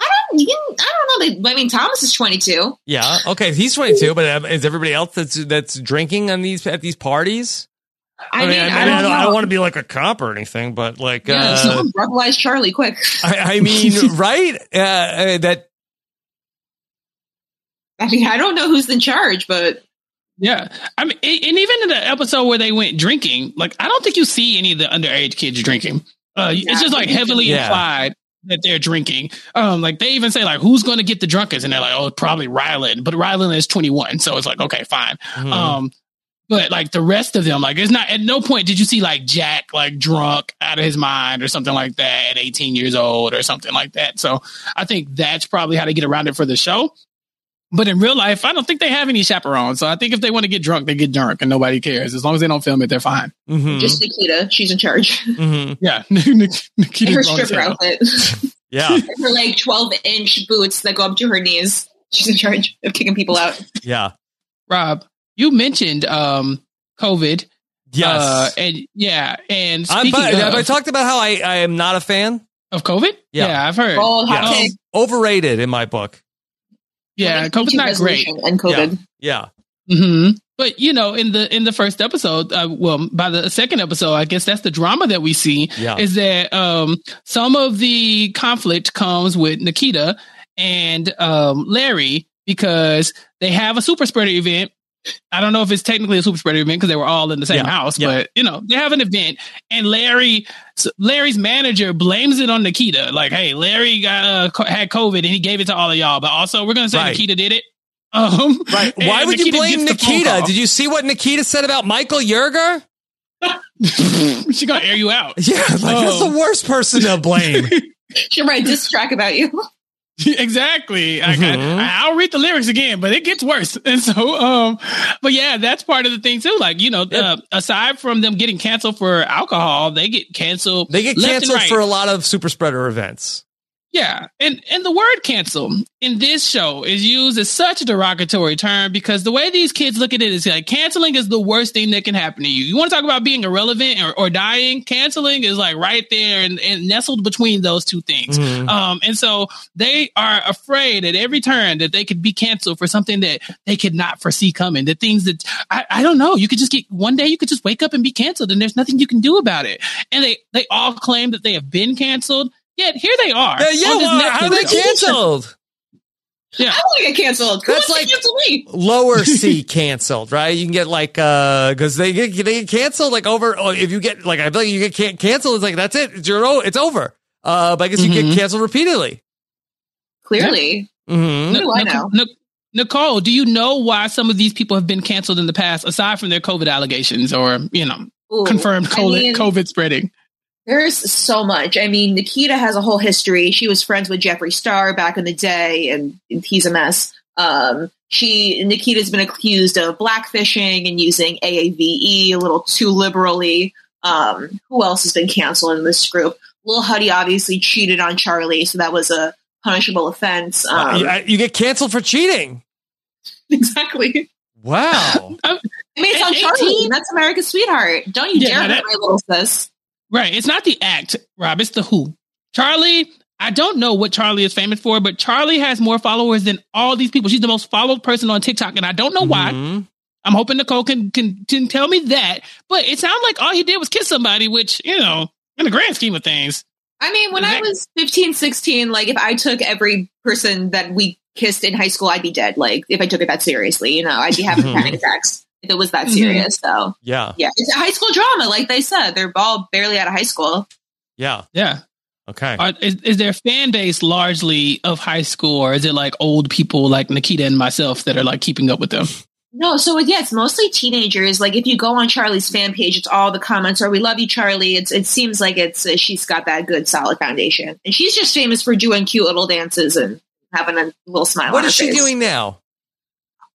D: I don't, you I don't know. I mean, Thomas is twenty two.
B: Yeah, okay, he's twenty two, but uh, is everybody else that's that's drinking on these at these parties?
D: I, mean, I,
B: I,
D: don't,
B: don't, I don't want to be like a cop or anything, but like,
D: Yeah,
B: uh,
D: someone brutalize Charlie quick.
B: I, I mean, right? Uh, uh, that
D: I mean, I don't know who's in charge, but
C: Yeah, I mean, and and even in the episode where they went drinking, like I don't think you see any of the underage kids drinking. Uh, it's just like heavily
B: Yeah.
C: implied that they're drinking. Um, like they even say like, "Who's going to get the drunkest?" And they're like, "Oh, probably Ryland." But Ryland is twenty one, so it's like, okay, fine.
B: Mhm.
C: Um, but like the rest of them, like it's not. At no point did you see like Jack like drunk out of his mind or something like that at eighteen years old or something like that. So I think that's probably how they get around it for the show. But in real life, I don't think they have any chaperones. So I think if they want to get drunk, they get drunk, and nobody cares as long as they don't film it. They're fine.
B: mhm,
D: just Nikita, she's in charge.
B: mhm.
C: Yeah, Nikita's
D: her stripper outfit,
B: yeah,
D: her like twelve inch boots that go up to her knees. She's in charge of kicking people out.
B: yeah,
C: Rob, you mentioned um COVID.
B: yes.
C: Uh, and yeah, and
B: I'm,
C: speaking
B: but, have I talked about how I, I am not a fan?
C: of COVID,
B: Yeah.
C: I've heard.
D: Bold hot
B: Yeah.
D: take.
B: Overrated in my book.
C: Yeah, COVID's not great.
D: resolution And COVID.
B: Yeah,
C: hmm But you know, in the in the first episode, uh, well, by the second episode, I guess that's the drama that we see
B: yeah.
C: is that um, some of the conflict comes with Nikita and um, Larray because they have a super spreader event I don't know if it's technically a super spreader event because they were all in the same
B: Yeah,
C: house,
B: yeah.
C: but you know they have an event, and Larray, Larray's manager blames it on Nikita. Like, hey, Larray got uh, had COVID and he gave it to all of y'all, but also we're gonna say
B: Right.
C: Nikita did it. Um,
B: Right. Why would you blame
C: gets the phone
B: Nikita? Did you see what Nikita said about Michael Yerger?
C: she gonna air you out.
B: Yeah, like that's
C: Oh.
B: the worst person to blame.
D: She'll write diss track about you.
C: exactly.
B: Mhm.
C: I, I'll read the lyrics again, but it gets worse. And so, um, but yeah, that's part of the thing too. Like, you know,
B: Yep.
C: uh, aside from them getting canceled for alcohol, they get canceled.
B: They get canceled
C: right.
B: for a lot of super spreader events.
C: Yeah, and and the word cancel in this show is used as such a derogatory term because the way these kids look at it is like canceling is the worst thing that can happen to you. You want to talk about being irrelevant or, or dying? Canceling is like right there and, and nestled between those two things.
B: Mhm.
C: Um, and so they are afraid at every turn that they could be canceled for something that they could not foresee coming. The things that I, I don't know. You could just get one day you could just wake up and be canceled and there's nothing you can do about it. And they, they all claim that they have been canceled. Yet here they are.
B: Yeah, yeah
C: on this
B: well, how are they canceled?
C: Yeah.
D: I want to get canceled. Who
B: That's like-
D: cancel me?
B: Lower C canceled, right? You can get like uh because they get they get canceled like over. Oh, if you get like I feel like you get can- canceled, it's like that's it. It's your o- it's over. Uh, but I guess you
C: Mhm.
B: get canceled repeatedly.
D: Clearly.
B: hmm
D: Who do I know?
C: Nic- Nicole, do you know why some of these people have been canceled in the past, aside from their COVID allegations or you know
D: Ooh,
C: confirmed
D: I mean,
C: COVID spreading?
D: There's so much. I mean, Nikita has a whole history. She was friends with Jeffree Star back in the day, and, and he's a mess. Um, she Nikita's been accused of blackfishing and using AAVE a little too liberally. Um, who else has been canceled in this group? Lil Huddy obviously cheated on Charli, so that was a punishable offense. Um,
B: you, you get canceled for cheating.
D: exactly.
B: Wow.
D: I mean, it's on
C: At
D: Charli. That's America's sweetheart. Don't you
C: Yeah,
D: dare hurt my little sis.
C: Right. It's not the act, Rob. It's the who. Charli. I don't know what Charli is famous for, but Charli has more followers than all these people. She's the most followed person on TikTok, and I don't know why.
B: Mhm.
C: I'm hoping Nicole can, can can tell me that. But it sounds like all he did was kiss somebody, which you know, in the grand scheme of things,
D: I mean, when I was 15, 16, like if I took every person that we kissed in high school, I'd be dead. Like if I took it that seriously, you know, I'd be having panic attacks if it was that
C: Mhm.
D: serious. So
B: Yeah.
D: yeah, it's a high school drama. Like they said, they're all barely out of high school.
B: Yeah.
C: yeah.
B: Okay.
C: Are, is, is their fan base largely of high school, or is it like old people like Nikita and myself that are like keeping up with them?
D: No, so yeah, it's mostly teenagers. Like if you go on Charli's fan page, it's all the comments are "We love you, Charli." It's it seems like it's uh, she's got that good solid foundation, and she's just famous for doing cute little dances and having a little smile.
B: What
D: on
B: is
D: her
B: she
D: face.
B: doing now?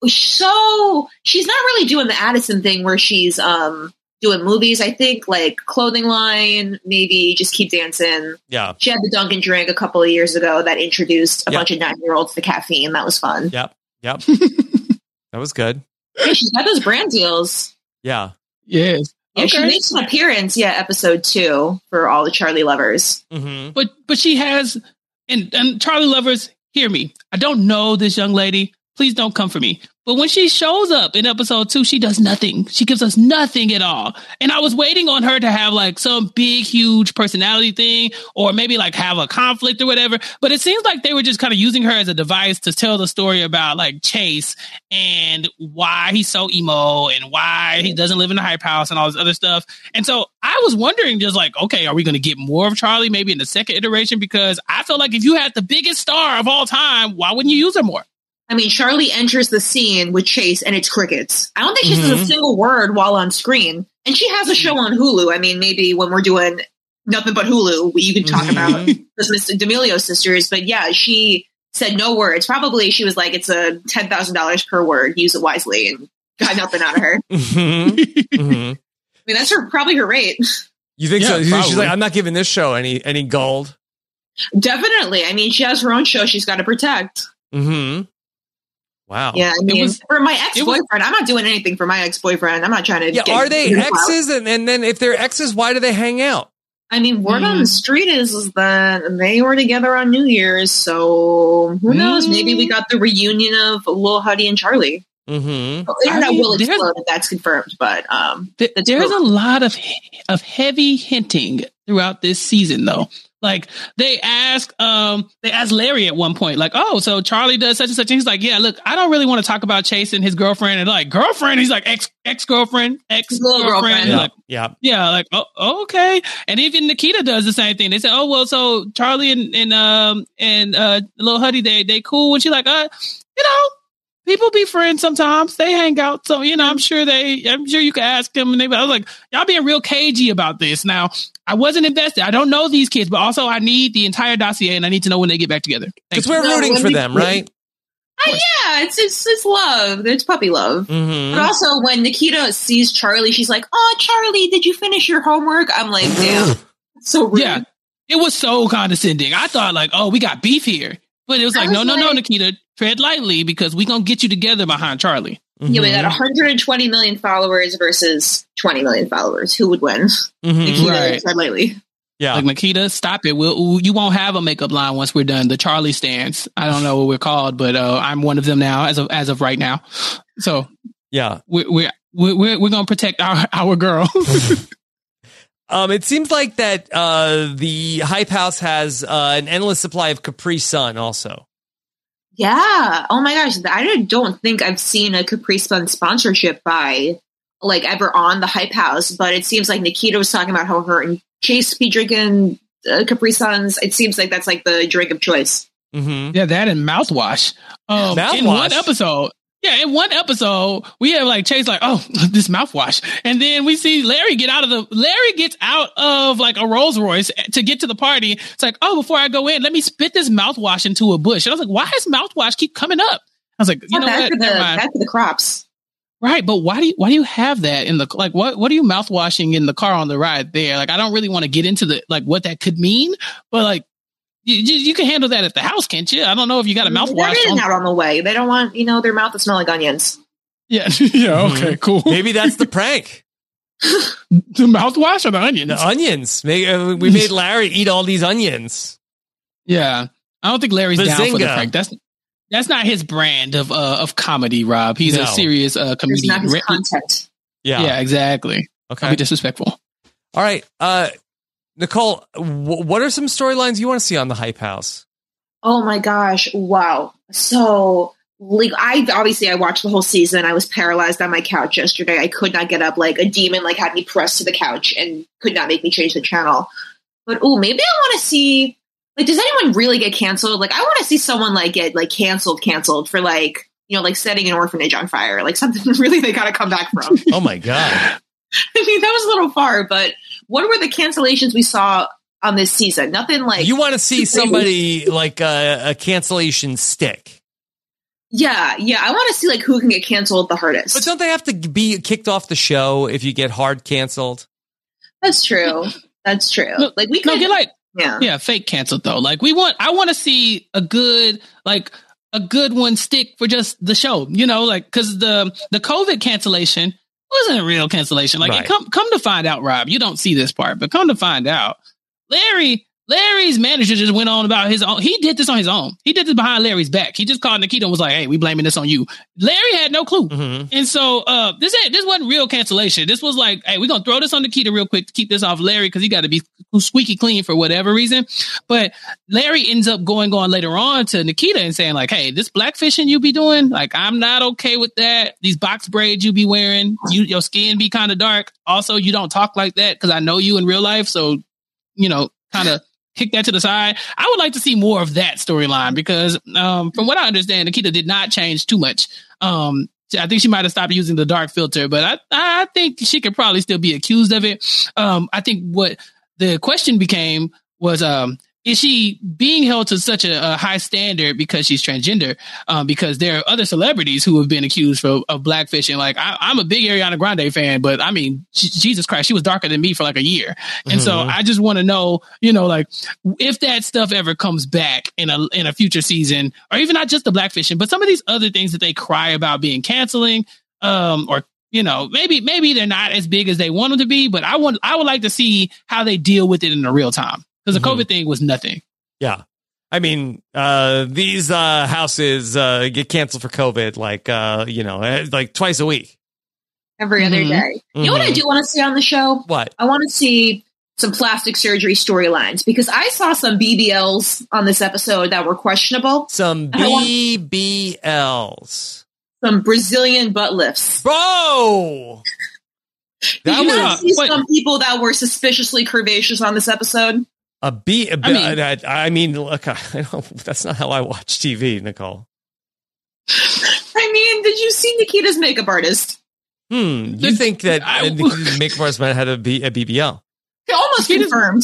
D: So she's not really doing the Addison thing where she's um doing movies. I think like clothing line, maybe just keep dancing.
B: Yeah.
D: She had the Dunkin' drink a couple of years ago that introduced a
B: Yeah.
D: bunch of nine year olds to caffeine. That was fun.
B: Yep. Yep. that was good.
D: Yeah, she's got those brand deals.
B: Yeah.
C: Yes.
D: Yeah, she makes an appearance. Yeah, episode two for all the Charli lovers.
B: hmm
C: But but she has and and Charli lovers, hear me. I don't know this young lady. Please don't come for me. But when she shows up in episode two, she does nothing. She gives us nothing at all. And I was waiting on her to have like some big, huge personality thing, or maybe like have a conflict or whatever. But it seems like they were just kind of using her as a device to tell the story about like Chase and why he's so emo and why he doesn't live in the hype house and all this other stuff. And so I was wondering, just like, okay, are we going to get more of Charli maybe in the second iteration? Because I feel like if you had the biggest star of all time, why wouldn't you use her more?
D: I mean, Charli enters the scene with Chase and it's crickets. I don't think she says
B: Mhm.
D: a single word while on screen. And she has a show on Hulu. I mean, maybe when we're doing nothing but Hulu, you can talk about the Miss D'Amelio sisters. But yeah, she said no words. Probably she was like, it's a $10,000 per word. Use it wisely and got nothing out of her. I
B: hmm hmm
D: mean, that's her, probably her rate.
B: You think
C: Yeah,
B: so? You think She's like, I'm not giving this show any any gold.
D: Definitely. I mean, she has her own show she's got to protect.
B: hmm Wow.
D: Yeah. I mean,
C: was-
D: for my ex boyfriend, I'm not doing anything for my ex boyfriend. I'm not trying to
B: Yeah.
D: get
B: Are they
D: get him out.
B: exes? And, and then if they're exes, why do they hang out?
D: I mean, word on
C: Mm.
D: the street is, is that they were together on New Year's, so who knows?
C: Mm.
D: Maybe we got the reunion of Lil Huddy and Charli.
B: Mm-hmm.
D: The internet
C: mean,
D: will explode if that's confirmed, but um,
C: Th- There's
D: true.
C: a lot of of heavy hinting throughout this season, though, Like they ask, um, they asked Larray at one point, like, "Oh, so Charli does such and such." And he's like, "Yeah, look, I don't really want to talk about Chase and his girlfriend." And like, girlfriend, he's like, ex ex girlfriend, ex
D: girlfriend.
C: girlfriend.
B: Yeah.
C: Like,
B: yeah.
C: yeah, like oh, okay. And even Nikita does the same thing. They say, "Oh, well, so Charli and and um and uh little Huddy, they they cool." And she like, "Uh, you know." People be friends sometimes. They hang out, so you know. I'm sure they. I'm sure you can ask them. And they. I was like, y'all being real cagey about this. Now, I wasn't invested. I don't know these kids, but also I need the entire dossier, and I need to know when they get back together.
B: Because we're rooting
D: when
B: for
D: we-
B: them, right?
D: Uh, yeah, it's, it's it's love. It's puppy love.
B: Mm-hmm.
D: But also, when Nikita sees Charli, she's like, "Oh, Charli, did you finish your homework?" I'm like, "Damn, so rude."
C: Yeah, it was so condescending. I thought like, oh, we got beef here, but it was
D: I
C: like,
D: was
C: no, no, no, Nikita, tread lightly because we gonna get you together behind Charli.
D: Yeah, we got
B: Mm-hmm.
D: 120 million followers versus 20 million followers. Who would win?
B: Mhm.
D: Nikita
C: Right.
D: said lately.
B: Yeah.
C: Like Nikita, stop it. We'll, you won't have a makeup line once we're done. The Charli stance. I don't know what we're called, but uh, I'm one of them now as of as of right now. So
B: yeah.
C: we're we're we're, we're gonna protect our our girl.
B: Um, it seems like that uh, the Hype House has uh, an endless supply of Capri Sun also.
D: Yeah. Oh my gosh. I don't think I've seen a Capri Sun sponsorship by like ever on the Hype House, but it seems like Nikita was talking about how her and Chase be drinking uh, Capri Suns. It seems like that's like the drink of choice.
B: Mm-hmm.
C: yeah, that and mouthwash. Um, in one
B: Mouthwash?
C: episode. Yeah, in one episode, we have like Chase like, oh, this mouthwash, and then we see Larray get out of the. Larray gets out of like a Rolls Royce to get to the party. It's like, oh, before I go in, let me spit this mouthwash into a bush. And I was like, why does mouthwash keep coming up? I was like, you
D: Yeah,
C: know what?
D: to the back to the crops.
C: Right, but why do you why do you have that in the like what what are you mouthwashing in the car on the ride there? Like I don't really want to get into the like what that could mean, but like you, you you can handle that at the house, can't you? I don't know if you got a
D: They're
C: mouthwash.
D: in
C: on-
D: and out on the way. They don't want you know their mouth to smell like onions.
C: Yeah, yeah, okay, cool.
B: Maybe that's the prank.
C: The mouthwash or the onions?
B: The onions. Uh, We made Larray eat all these onions.
C: Yeah, I don't think Larray's down for the prank. That's that's not his brand of uh, of comedy, Rob. He's
B: No.
C: a serious uh,
D: It's
C: comedian.
D: not his content.
B: Yeah.
C: yeah, exactly. Don't
B: Okay.
C: be disrespectful.
B: All right. Uh, Nicole, w- what are some storylines you want to see on the Hype House?
D: Oh my gosh! Wow. So like I obviously I watched the whole season. I was paralyzed on my couch yesterday. I could not get up. Like a demon like had me pressed to the couch and could not make me change the channel. But oh, maybe I want to see. Like, does anyone really get canceled? Like, I want to see someone like get like canceled, canceled for like you know like setting an orphanage on fire, like something really they got to come back from.
B: Oh my God.
D: I mean, that was a little far, but what were the cancellations we saw on this season? Nothing like
B: you want to see somebody like a, a cancellation stick.
D: Yeah, yeah. I want to see like who can get canceled the hardest.
B: But don't they have to be kicked off the show if you get hard canceled?
D: That's true. That's true.
C: No,
D: like we
C: can
D: No,
C: get like
D: yeah.
C: yeah, fake canceled though. Like we want, I want to see a good, like a good one stick for just the show. You know, like because the the COVID cancellation wasn't a real cancellation. Like
B: Right.
C: come come to find out, Rob, you don't see this part, but come to find out, Larray. Larray's manager just went on about his own. He did this on his own. He did this behind Larray's back. He just called Nikita and was like, "Hey, we blaming this on you." Larray had no clue.
B: Mhm.
C: And so uh this ain't this wasn't real cancellation. This was like, hey, we're gonna throw this on Nikita real quick to keep this off Larray because he got to be squeaky clean for whatever reason. But Larray ends up going on later on to Nikita and saying, like, hey, this blackfishing you be doing, like, I'm not okay with that. These box braids you be wearing, you your skin be kind of dark. Also, you don't talk like that because I know you in real life. So, you know, kind of kick that to the side. I would like to see more of that storyline because, um, from what I understand, Nikita did not change too much. Um, I think she might have stopped using the dark filter, but I, I think she could probably still be accused of it. Um, I think what the question became was, um, is she being held to such a, a high standard because she's transgender? Um, because there are other celebrities who have been accused for, of blackfishing. Like I, I'm a big Ariana Grande fan, but I mean, Je- Jesus Christ, she was darker than me for like a year. And so
B: Mhm.
C: I just want to know, you know, like if that stuff ever comes back in a in a future season, or even not just the blackfishing, but some of these other things that they cry about being canceling, um, or you know, maybe maybe they're not as big as they want them to be, but I want I would like to see how they deal with it in the real time because the
B: Mhm.
C: COVID thing was nothing.
B: Yeah. I mean, uh, these uh, houses uh, get canceled for COVID, like uh, you know, eh, like twice a week.
D: Every other
C: Mhm.
D: day. You know what I
B: Mhm.
D: do want to see on the show?
B: What?
D: I want to see some plastic surgery storylines because I saw some BBLs on this episode that were questionable.
B: Some BBLs.
D: Some Brazilian butt lifts.
B: Bro!
D: Did
B: That
D: you
B: was
D: not see
C: wait.
D: some people that were suspiciously curvaceous on this episode?
B: A B. A,
C: I mean-
B: that- I mean, look, I don't, that's not how I watch TV, Nicole.
D: I mean, did you see Nikita's makeup artist?
B: Hmm. You
C: The-
B: think that
C: I-
B: the makeup artist might have had a, B, a BBL?
D: It almost
C: Nikita's-
D: confirmed.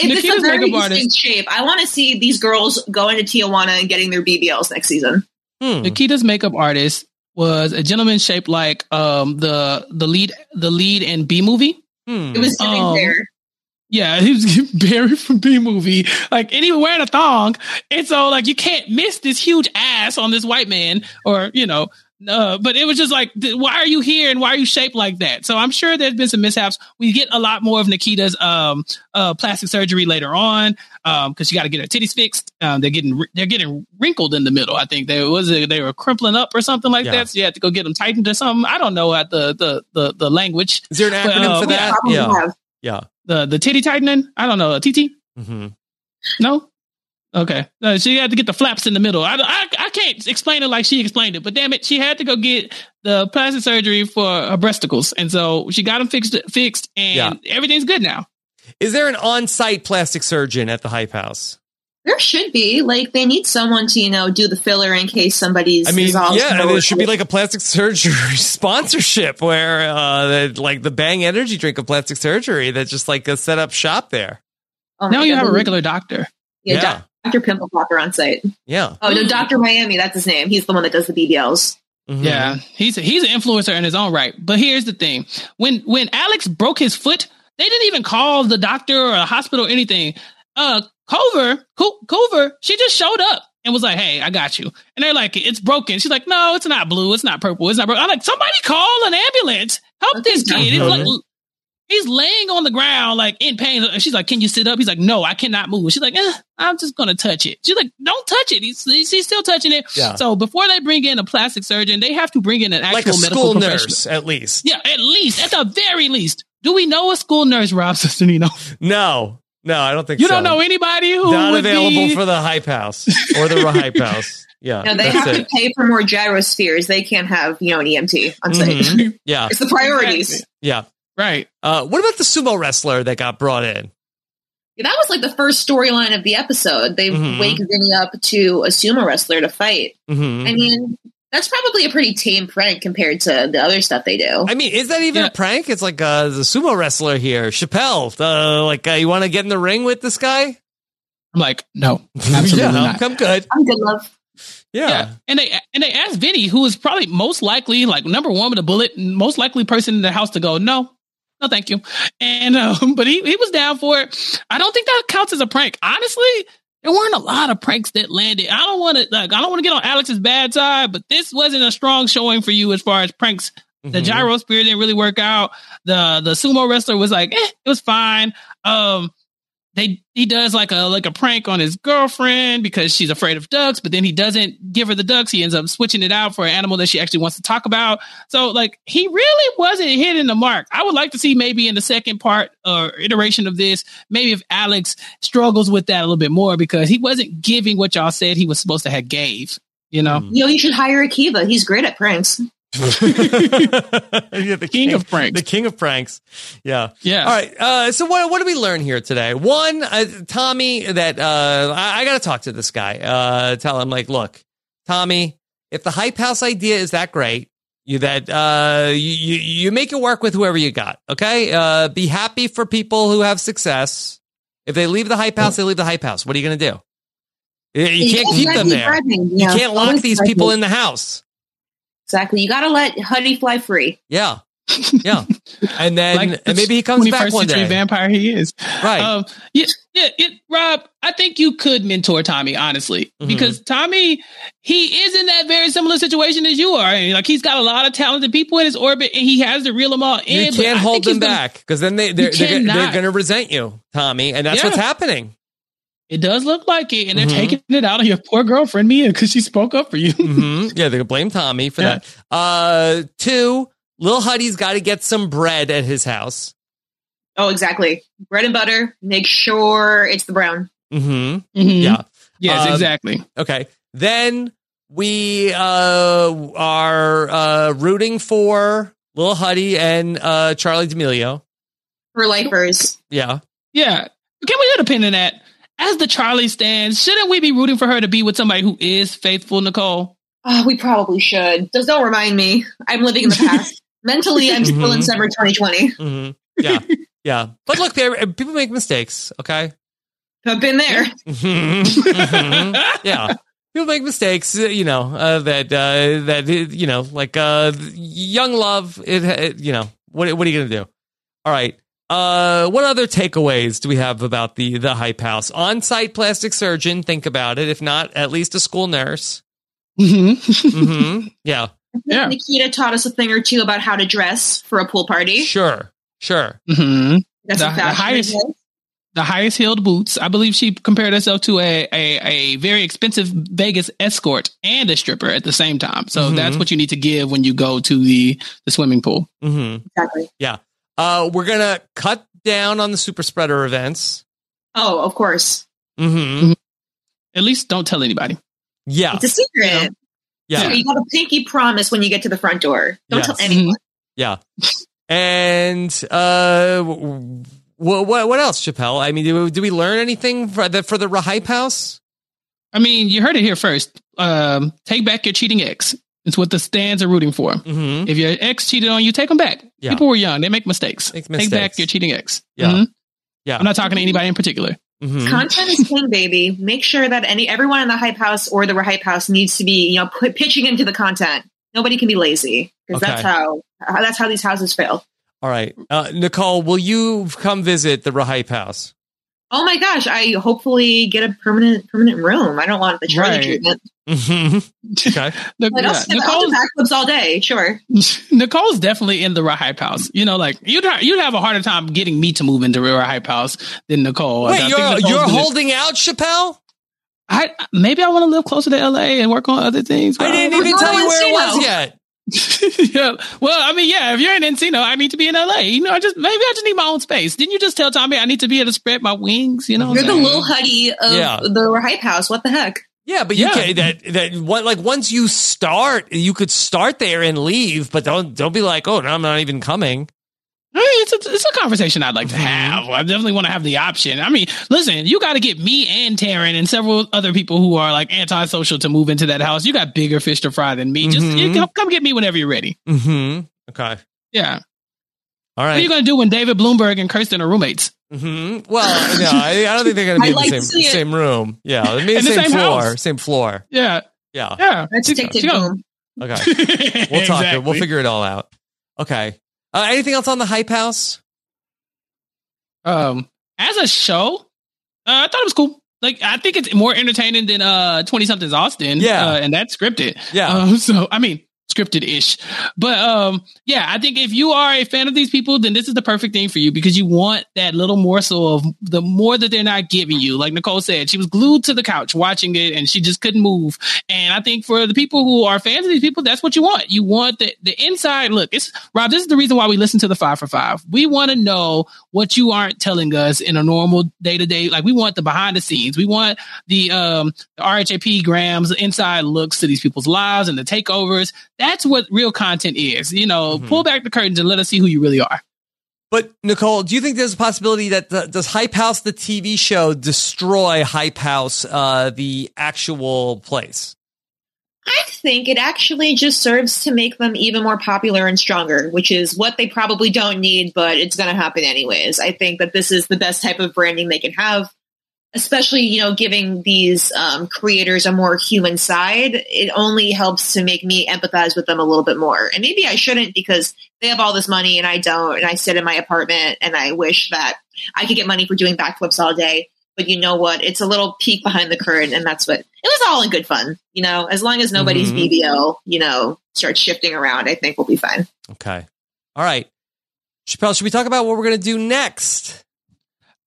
D: If it's
C: Nikita's
D: a very
C: makeup
D: distinct
C: artist-
D: shape, I want to see these girls going to Tijuana and getting their BBLs next season.
B: Hmm.
C: Nikita's makeup artist was a gentleman shaped like um the the lead the lead in Bee Movie.
B: Hmm.
D: It was sitting
C: Um,
D: there.
C: Yeah, he was Barry from Bee Movie. Like, and he was wearing a thong, and so like you can't miss this huge ass on this white man, or you know. Uh, but it was just like, th- why are you here and why are you shaped like that? So I'm sure there's been some mishaps. We get a lot more of Nikita's um uh plastic surgery later on, um because she got to get her titties fixed. Um, they're getting they're getting wrinkled in the middle. I think they was they were crimpling up or something like
B: Yeah.
C: that. So you had to go get them tightened or something. I don't know at the the the the language
B: Is there an
C: But,
B: acronym
C: uh,
B: for that?
D: Probably
B: Yeah. Yeah.
C: The the titty tightening. I don't know a TT.
B: hmm
C: No. Okay. Uh, she had to get the flaps in the middle. I, I, I can't explain it like she explained it, but damn it, she had to go get the plastic surgery for her breasticles, and so she got them fixed, fixed, and everything's good now.
B: Is there an on-site plastic surgeon at the Hype House?
D: There should be like they need someone to you know do the filler in case somebody's.
B: I mean,
D: dissolves
B: yeah,
D: or-
B: there should be like a plastic surgery sponsorship where, uh, that, like the Bang Energy drink of plastic surgery that just like a set up shop there.
D: Oh my
C: now you
D: God,
C: have a regular doctor.
D: yeah,
B: Yeah.
D: Dr. Pimple Popper on site.
B: Yeah.
D: Oh no, Dr. Miami, that's his name. He's the one that does the BBLs.
B: Mhm.
C: Yeah, he's a, he's an influencer in his own right. But here's the thing: when when Alex broke his foot, they didn't even call the doctor or a hospital or anything. Uh, Kouvr, Cul- Kouvr, she just showed up and was like, "Hey, I got you." And they're like, "It's broken." She's like, "No, it's not blue. It's not purple. It's not broken." I'm like, "Somebody call an ambulance. Help this kid." It's like, he's laying on the ground like in pain. And she's like, "Can you sit up?" He's like, "No, I cannot move." She's like, eh, "I'm just gonna touch it." She's like, "Don't touch it." He's he's, he's still touching it.
B: Yeah.
C: So before they bring in a plastic surgeon, they have to bring in an actual
B: Like a
C: medical
B: school
C: professional.
B: nurse, at least.
C: Yeah, at least at the very least. Do we know a school nurse, Rob Cesternino?
B: No, no, I don't think
C: You
B: so.
C: don't know anybody who
B: Not
C: would
B: available
C: be,
B: for the Hype House or the Hype House. Yeah.
D: No, they have
B: it.
D: to pay for more gyrospheres. They can't have you know an EMT on site.
B: Mhm. Yeah.
D: It's the priorities.
C: Exactly.
B: Yeah.
C: right.
B: Uh, what about the sumo wrestler that got brought in?
D: Yeah, that was like the first storyline of the episode. They
B: Mhm.
D: wake Vinnie up to a sumo wrestler to fight.
B: hmm
D: I mean, that's probably a pretty tame prank compared to the other stuff they do.
B: I mean, is that even
C: Yeah.
B: a prank? It's like uh, the sumo wrestler here, Chappelle. Uh, like, uh, you want to get in the ring with this guy?
C: I'm like, no, absolutely
B: yeah,
C: not.
B: I'm good.
D: I'm good love.
B: Yeah.
C: Yeah. And they and they asked Vinnie, who is probably most likely like number one with a bullet, most likely person in the house to go, no, no, thank you. And um, but he he was down for it. I don't think that counts as a prank. Honestly, there weren't a lot of pranks that landed. I don't want to like I don't want to get on Alex's bad side, but this wasn't a strong showing for you as far as pranks. The
B: Mhm.
C: gyrosphere didn't really work out. The the sumo wrestler was like, eh, it was fine. Um, they he does like a like a prank on his girlfriend because she's afraid of ducks, but then he doesn't give her the ducks. He ends up switching it out for an animal that she actually wants to talk about. So like he really wasn't hitting the mark. I would like to see maybe in the second part or iteration of this, maybe if Alex struggles with that a little bit more because he wasn't giving what y'all said he was supposed to have gave. You know.
D: You know, you should hire Akiva. He's great at pranks.
B: yeah, the
C: King of pranks.
B: The king of pranks. Yeah.
C: yeah.
B: All right. Uh, so what what did we learn here today? One, uh, Tommy, that uh, I, I got to talk to this guy. Uh, tell him like, look, Tommy, if the hype house idea is that great, you that uh, you you you make it work with whoever you got. Okay. Uh, be happy for people who have success. If they leave the hype house, they leave the hype house. What are you going to do? You- You can't keep them there. You can't lock these people in the house.
D: Exactly. You got to let Huddy fly free.
B: Yeah. Yeah. And then
C: Like
B: and maybe he comes back
C: 21st
B: one day.
C: vampire he is.
B: Right.
C: Um, yeah, yeah, it, Rob, I think you could mentor Tommy, honestly,
B: Mhm.
C: because Tommy, he is in that very similar situation as you are. And, like he's got a lot of talented people in his orbit, and he has to reel them all in.
B: you can't
C: I
B: hold them
C: gonna-
B: back because then they they're, they're, they're going to resent you, Tommy, and that's
C: Yeah.
B: what's happening.
C: It does look like it, and they're
B: Mhm.
C: taking it out on your poor girlfriend Mia because she spoke up for you.
B: hmm Yeah, they can blame Tommy for
C: Yeah.
B: that. Uh, two, Lil Huddy's got to get some bread at his house.
D: Oh, exactly. Bread and butter. Make sure it's the brown.
B: Mm-hmm.
C: mm-hmm.
B: Yeah.
C: Yes,
B: Um,
C: exactly.
B: Okay. Then we uh, are uh, rooting for Lil Huddy and uh, Charli D'Amelio.
D: For lifers.
B: Yeah.
C: Yeah. Can we get a pin in that? As the Charli stands, shouldn't we be rooting for her to be with somebody who is faithful, Nicole?
D: Oh, we probably should. Just don't remind me. I'm living in the past. Mentally, I'm still in summer 2020.
B: hmm Yeah. yeah. But look, there people make mistakes. Okay.
D: I've been there.
B: Mhm. Mhm. yeah. People make mistakes, uh, you know, uh, that, uh, that, uh, you know, like, uh, young love, it, it you know, what, what are you going to do? All right. Uh, what other takeaways do we have about the, the hype house? On-site plastic surgeon. Think about it. If not, at least a school nurse.
C: hmm
B: hmm Yeah.
C: Yeah.
D: Nikita taught us a thing or two about how to dress for a pool party.
B: Sure. Sure.
C: hmm
D: That's
C: The-
D: some
C: the highest-
D: advice.
C: The highest heeled boots. I believe she compared herself to a, a, a very expensive Vegas escort and a stripper at the same time. So that's what you need to give when you go to the, the swimming pool.
B: hmm
D: Exactly.
B: Uh, we're going to cut down on the super spreader events.
D: Oh, of course.
B: hmm
C: At least don't tell anybody.
B: Yeah.
D: It's a secret.
B: Yeah.
D: So you got a pinky promise when you get to the front door. Don't
B: Yes.
D: tell anyone.
B: Yeah. And uh, what what what else, Chappelle? I mean, do, we- do we learn anything for the for the hype house?
C: I mean, you heard it here first. Um, take back your cheating ex. It's what the stands are rooting for.
B: Mm-hmm.
C: If your ex cheated on you, take them back.
B: Yeah.
C: People were young; they make mistakes.
B: Make
C: Take
B: mistakes.
C: back your cheating ex.
B: Yeah.
C: Mhm.
B: Yeah.
C: I'm not talking to anybody in particular.
B: Mhm.
D: Content is king, baby. Make sure that any everyone in the hype house or the hype house needs to be, you know, put, pitching into the content. Nobody can be lazy because
B: Okay.
D: that's how, how that's how these houses fail.
B: All right, uh, Nicole, will you come visit the hype house?
D: Oh my gosh! I hopefully get a permanent permanent room. I don't want the Charli
C: Right.
D: treatment.
B: Mhm. Okay.
C: Look,
D: But
C: yeah,
D: I'll, I'll do
C: Nicole's,
D: backflips all day. Sure.
C: Nicole's definitely in the hype house. You know, like you'd ha- you'd have a harder time getting me to move into the hype house than Nicole.
B: Wait, you're you're
C: gonna-
B: holding out, Chappelle?
C: I maybe I want to live closer to LA and work on other things.
B: I didn't even tell you where it was yet.
C: yeah. Well, I mean, yeah. If you're in Encino, I need to be in LA. You know, I just maybe I just need my own space. Didn't you just tell Tommy I need to be able to spread my wings? You know, what
D: You're the little huddy of
B: Yeah.
D: the hype house. What the heck?
B: Yeah, but you
C: Yeah.
B: can that that what like once you start, you could start there and leave, but don't don't be like, oh, no, I'm not even coming.
C: I mean, it's a, it's a conversation I'd like to
B: Mhm.
C: have. I definitely want to have the option. I mean, listen, you got to get me and Taryn and several other people who are like antisocial to move into that house. You got bigger fish to fry than me. Just
B: Mhm.
C: you come, come get me whenever you're ready.
B: Mm-hmm. Okay.
C: Yeah.
B: All right.
C: What are you going to do when David Bloomberg and Kirsten are roommates?
B: Mm-hmm. Well, no, I, I don't think they're going to be in the
D: like to
B: same same room. Yeah, they'll be in
C: In
B: the
C: the
B: same,
C: same
B: floor.
C: house.
B: Same floor.
C: Yeah.
B: Yeah.
C: Yeah.
D: Let's
C: She-
D: tick tick
C: she gonna-
D: boom.
B: Okay. We'll talk. We'll figure it all out. Okay. Uh, anything else on the hype house?
C: Um, as a show, uh, I thought it was cool. Like, I think it's more entertaining than uh Twenty Somethings Austin.
B: Yeah.
C: uh, and that's scripted.
B: Yeah.
C: Um, so I mean, scripted ish. But um, yeah, I think if you are a fan of these people, then this is the perfect thing for you because you want that little morsel of the more that they're not giving you. Like Nicole said, she was glued to the couch watching it and she just couldn't move. And I think for the people who are fans of these people, that's what you want. You want the, the inside look. It's Rob, this is the reason why we listen to the five for five. We want to know what you aren't telling us in a normal day to day. Like we want the behind the scenes. We want the um the RHAP grams, the inside looks to these people's lives and the takeovers. That's what real content is. You know,
B: Mhm.
C: pull back the curtains and let us see who you really are.
B: But Nicole, do you think there's a possibility that the, does Hype House the TV show destroy Hype House uh, the actual place?
D: I think it actually just serves to make them even more popular and stronger, which is what they probably don't need, but it's going to happen anyways. I think that this is the best type of branding they can have, especially, you know, giving these um, creators a more human side. It only helps to make me empathize with them a little bit more. And maybe I shouldn't because they have all this money and I don't, and I sit in my apartment and I wish that I could get money for doing backflips all day. But you know what? It's a little peek behind the curtain, and that's what it was all in good fun. You know, as long as nobody's
B: Mhm.
D: BBL, you know, starts shifting around, I think we'll be fine.
B: Okay. All right. Chappelle, should we talk about what we're going to do next?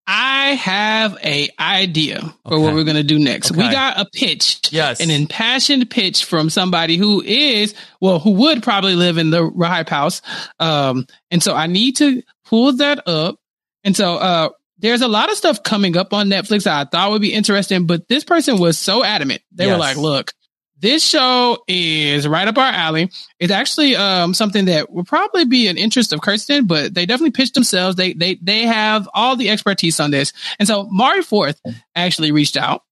C: I have a idea for
B: Okay.
C: what we're gonna do next. We got a pitch,
B: Yes.
C: an impassioned pitch from somebody who is, well, who would probably live in the Hype House. Um, and so I need to pull that up And so, uh, there's a lot of stuff coming up on Netflix that I thought would be interesting, but this person was so adamant. They were like, look, this show is right up our alley. It's actually um, something that would probably be an interest of Kirsten, but they definitely pitched themselves. They they they have all the expertise on this, and so Mari Forth actually reached out.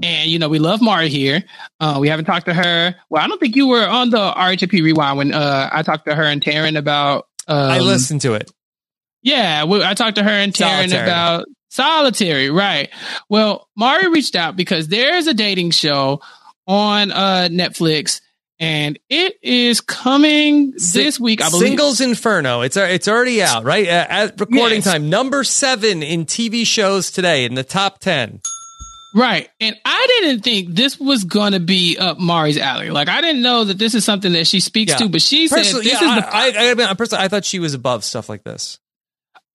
C: And you know we love Mari here. Uh, we haven't talked to her. Well, I don't think you were on the RHP Rewind when uh, I talked to her and Taryn about. Um,
B: I listened to it.
C: yeah, we, I talked to her and Taryn
B: Solitary.
C: about solitary, right? Well, Mari reached out because there's a dating show on uh Netflix and it is coming this week, I believe.
B: Singles Inferno. It's uh, it's already out, right? Uh, at recording
C: Yes.
B: time, number seven in TV shows today in the top ten.
C: Right. And I didn't think this was going to be up Mari's alley. Like, I didn't know that this is something that she speaks
B: Yeah.
C: to, but she said this
B: yeah,
C: is the.
B: I, I, I, mean, personally, I thought she was above stuff like this.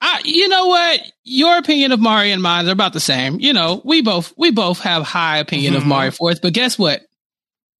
C: I, you know what? Your opinion of Mari and mine are about the same. You know, we both we both have high opinion of
B: Mhm.
C: Mari Forth, but guess what?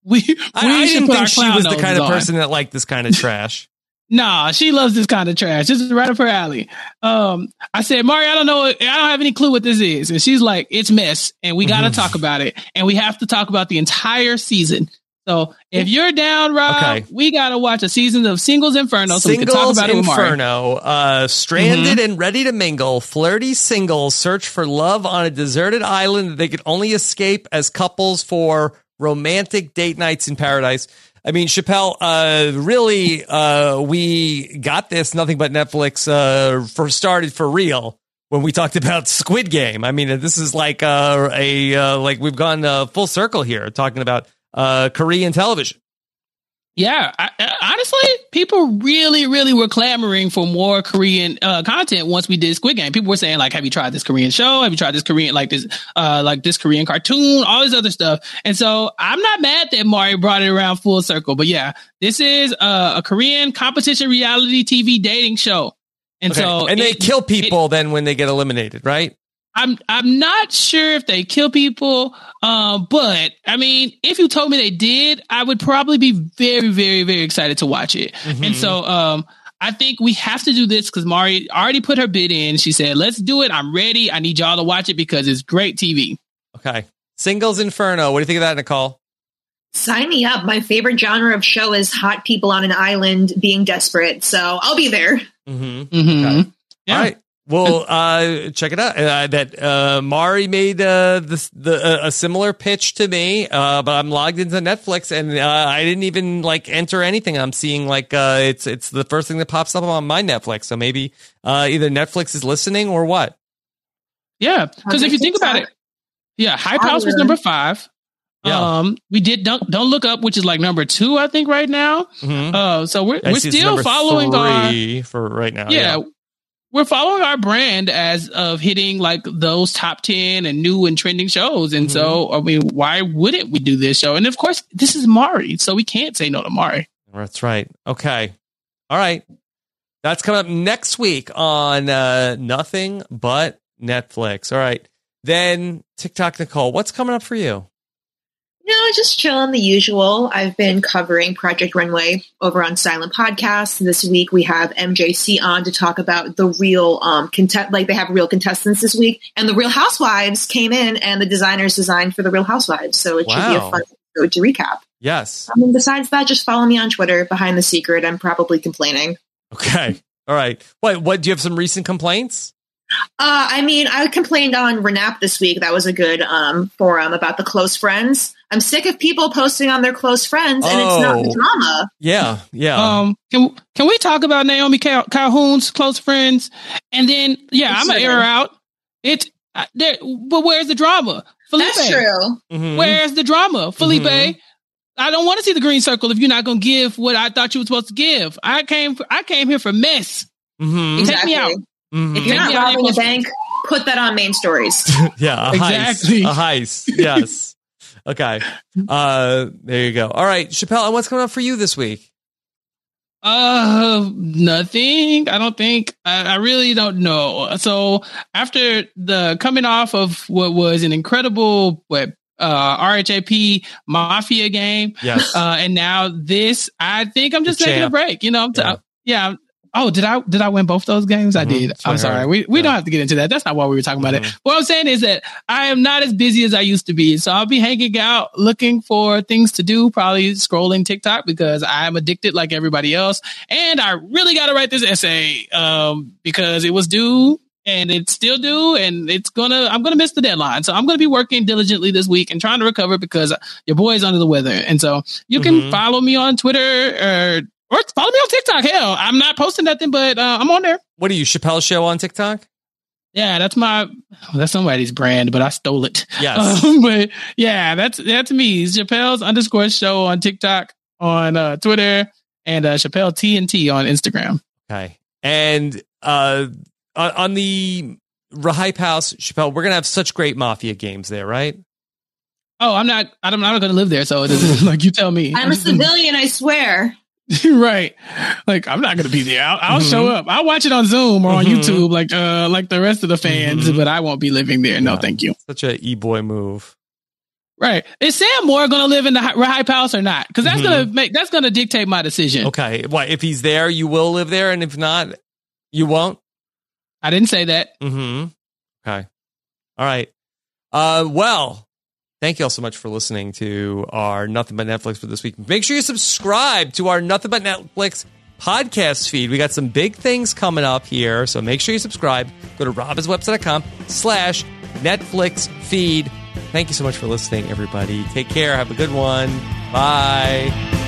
C: We we
B: I, I didn't think she was the kind of
C: on.
B: person that liked this kind of trash.
C: Nah, she loves this kind of trash. This is right up her alley. Um, I said, Mari, I don't know. I don't have any clue what this is. And she's like, it's mess and we got to
B: Mhm.
C: talk about it. And we have to talk about the entire season. So if you're down, Rob,
B: Okay.
C: we got to watch a season of Singles Inferno so we can talk
B: Singles
C: about it with Mari. Mm-hmm.
B: Inferno, uh, stranded and ready to mingle, flirty singles search for love on a deserted island that they could only escape as couples for romantic date nights in paradise. I mean, Chappelle, uh, really, uh, we got this nothing but Netflix, uh, for started for real when we talked about Squid Game. I mean, this is like, uh, a, uh, like we've gone, uh, full circle here talking about, uh, Korean television.
C: Yeah, I, I, honestly, people really, really were clamoring for more Korean uh, content once we did Squid Game. People were saying like, "Have you tried this Korean show? Have you tried this Korean like this uh, like this Korean cartoon? All this other stuff." And so I'm not mad that Mario brought it around full circle. But yeah, this is uh, a Korean competition reality TV dating show, and
B: Okay.
C: so
B: and they kill people then when they get eliminated, right?
C: I'm I'm not sure if they kill people, uh, but I mean, if you told me they did, I would probably be very, very, very excited to watch it.
B: Mm-hmm.
C: And so, um, I think we have to do this because Mari already put her bid in. She said, "Let's do it. I'm ready. I need y'all to watch it because it's great TV."
B: Okay. Singles Inferno. What do you think of that, Nicole?
D: Sign me up. My favorite genre of show is hot people on an island being desperate. So I'll be there.
B: Mm-hmm.
C: Mm-hmm.
B: Okay.
C: Yeah.
B: All right. Well, uh, check it out. Uh, that uh, Mari made uh, this, the uh, a similar pitch to me, uh, but I'm logged into Netflix and uh, I didn't even like enter anything. I'm seeing like uh, it's it's the first thing that pops up on my Netflix. So maybe uh, either Netflix is listening or what.
C: Yeah, because if you think about it, yeah, Hype House was number five.
B: Yeah.
C: Um, we did don't don't look up, which is like number two, I think, right now.
B: Mhm.
C: Uh, so we're
B: I
C: we're still
B: number
C: following our
B: three for right now.
C: yeah, we're following our brand as of hitting like those top 10 and new and trending shows. And so,
B: Mm-hmm.
C: I mean, why wouldn't we do this show? And of course, this is Mari, so we can't say no to Mari.
B: That's right. Okay. All right. That's coming up next week on uh, Nothing But Netflix. All right. Then TikTok Nicole, what's coming up for you?
D: No, just chilling the usual. I've been covering Project Runway over on Silent Podcast. This week we have MJC on to talk about the real um contest like they have real contestants this week. And the Real Housewives came in and the designers designed for the Real Housewives. So it should be a fun episode to recap.
B: Yes.
D: I mean, besides that, just follow me on Twitter behind the secret. I'm probably complaining.
B: Okay. All right. What? What? Do you have some recent complaints?
D: Uh, I mean, I complained on Renap this week. That was a good um, forum about the close friends. I'm sick of people posting on their close friends, and it's not
B: Oh.
D: drama.
B: Yeah. Yeah.
C: Um, can, can we talk about Naomi Cal- Calhoun's close friends? And then, yeah, I'm going to air out. It, uh, there, but where's the drama? Felipe,
D: That's true.
B: Mhm.
C: Where's the drama? Felipe,
B: Mhm.
C: I don't want to see the green circle if you're not going to give what I thought you were supposed to give. I came, I came here for mess.
B: Mhm.
C: Take me out.
B: Mhm.
D: If you're not
C: Take me
D: robbing a bank, put that on main stories.
B: Yeah. A
C: Exactly.
B: heist. A heist. Yes. Okay. Uh. There you go. All right, Chappelle. And what's coming up for you this week?
C: Uh, nothing. I don't think. I, I really don't know. So after the coming off of what was an incredible what uh RHAP Mafia game,
B: Yes.
C: uh, and now this, I think I'm just
B: The
C: taking a break. You know, I'm t-
B: Yeah.
C: yeah. Oh, did I did I win both those games? I
B: Mhm,
C: did.
B: that's
C: I'm sorry.
B: heard.
C: We we
B: Yeah.
C: don't have to get into that. That's not why we were talking about it.
B: Mhm.
C: What I'm saying is that I am not as busy as I used to be. So I'll be hanging out looking for things to do, probably scrolling TikTok because I'm addicted like everybody else. And I really got to write this essay um, because it was due and it's still due and it's gonna I'm gonna miss the deadline. So I'm gonna be working diligently this week and trying to recover because your boy is under the weather. And so you can
B: Mhm.
C: follow me on Twitter or or follow me on TikTok. Hell, I'm not posting nothing, but uh, I'm on there.
B: What are you, Chappelle Show on TikTok?
C: Yeah, that's my that's somebody's brand, but I stole it.
B: Yes.
C: Um, but yeah, that's that's me. Chappelle's underscore show on TikTok, on uh, Twitter, and uh, Chappelle TNT on Instagram.
B: Okay. And uh, on on the Hype House, Chappelle, we're gonna have such great Mafia games there, right?
C: Oh, I'm not. I'm not going to live there, so it doesn't like you tell me.
D: I'm a civilian, I swear.
C: right. Like I'm not going to be there. I'll, I'll
B: Mhm.
C: show up. I'll watch it on Zoom or on
B: Mhm.
C: YouTube, like uh, like the rest of the fans.
B: Mhm.
C: But I won't be living there. No,
B: Yeah.
C: thank you.
B: Such a e boy move.
C: Right. Is Sam Moore going to live in the Hy- Hype House or not? Because that's going to make that's going to dictate my decision.
B: Okay. What if he's there? You will live there, and if not, you won't.
C: I didn't say that.
B: Mm-hmm. Okay. All right. Uh, well, thank you all so much for listening to our Nothing But Netflix for this week. Make sure you subscribe to our Nothing But Netflix podcast feed. We got some big things coming up here, so make sure you subscribe. Go to robhasawebsite.com slash Netflix feed. Thank you so much for listening, everybody. Take care. Have a good one. Bye.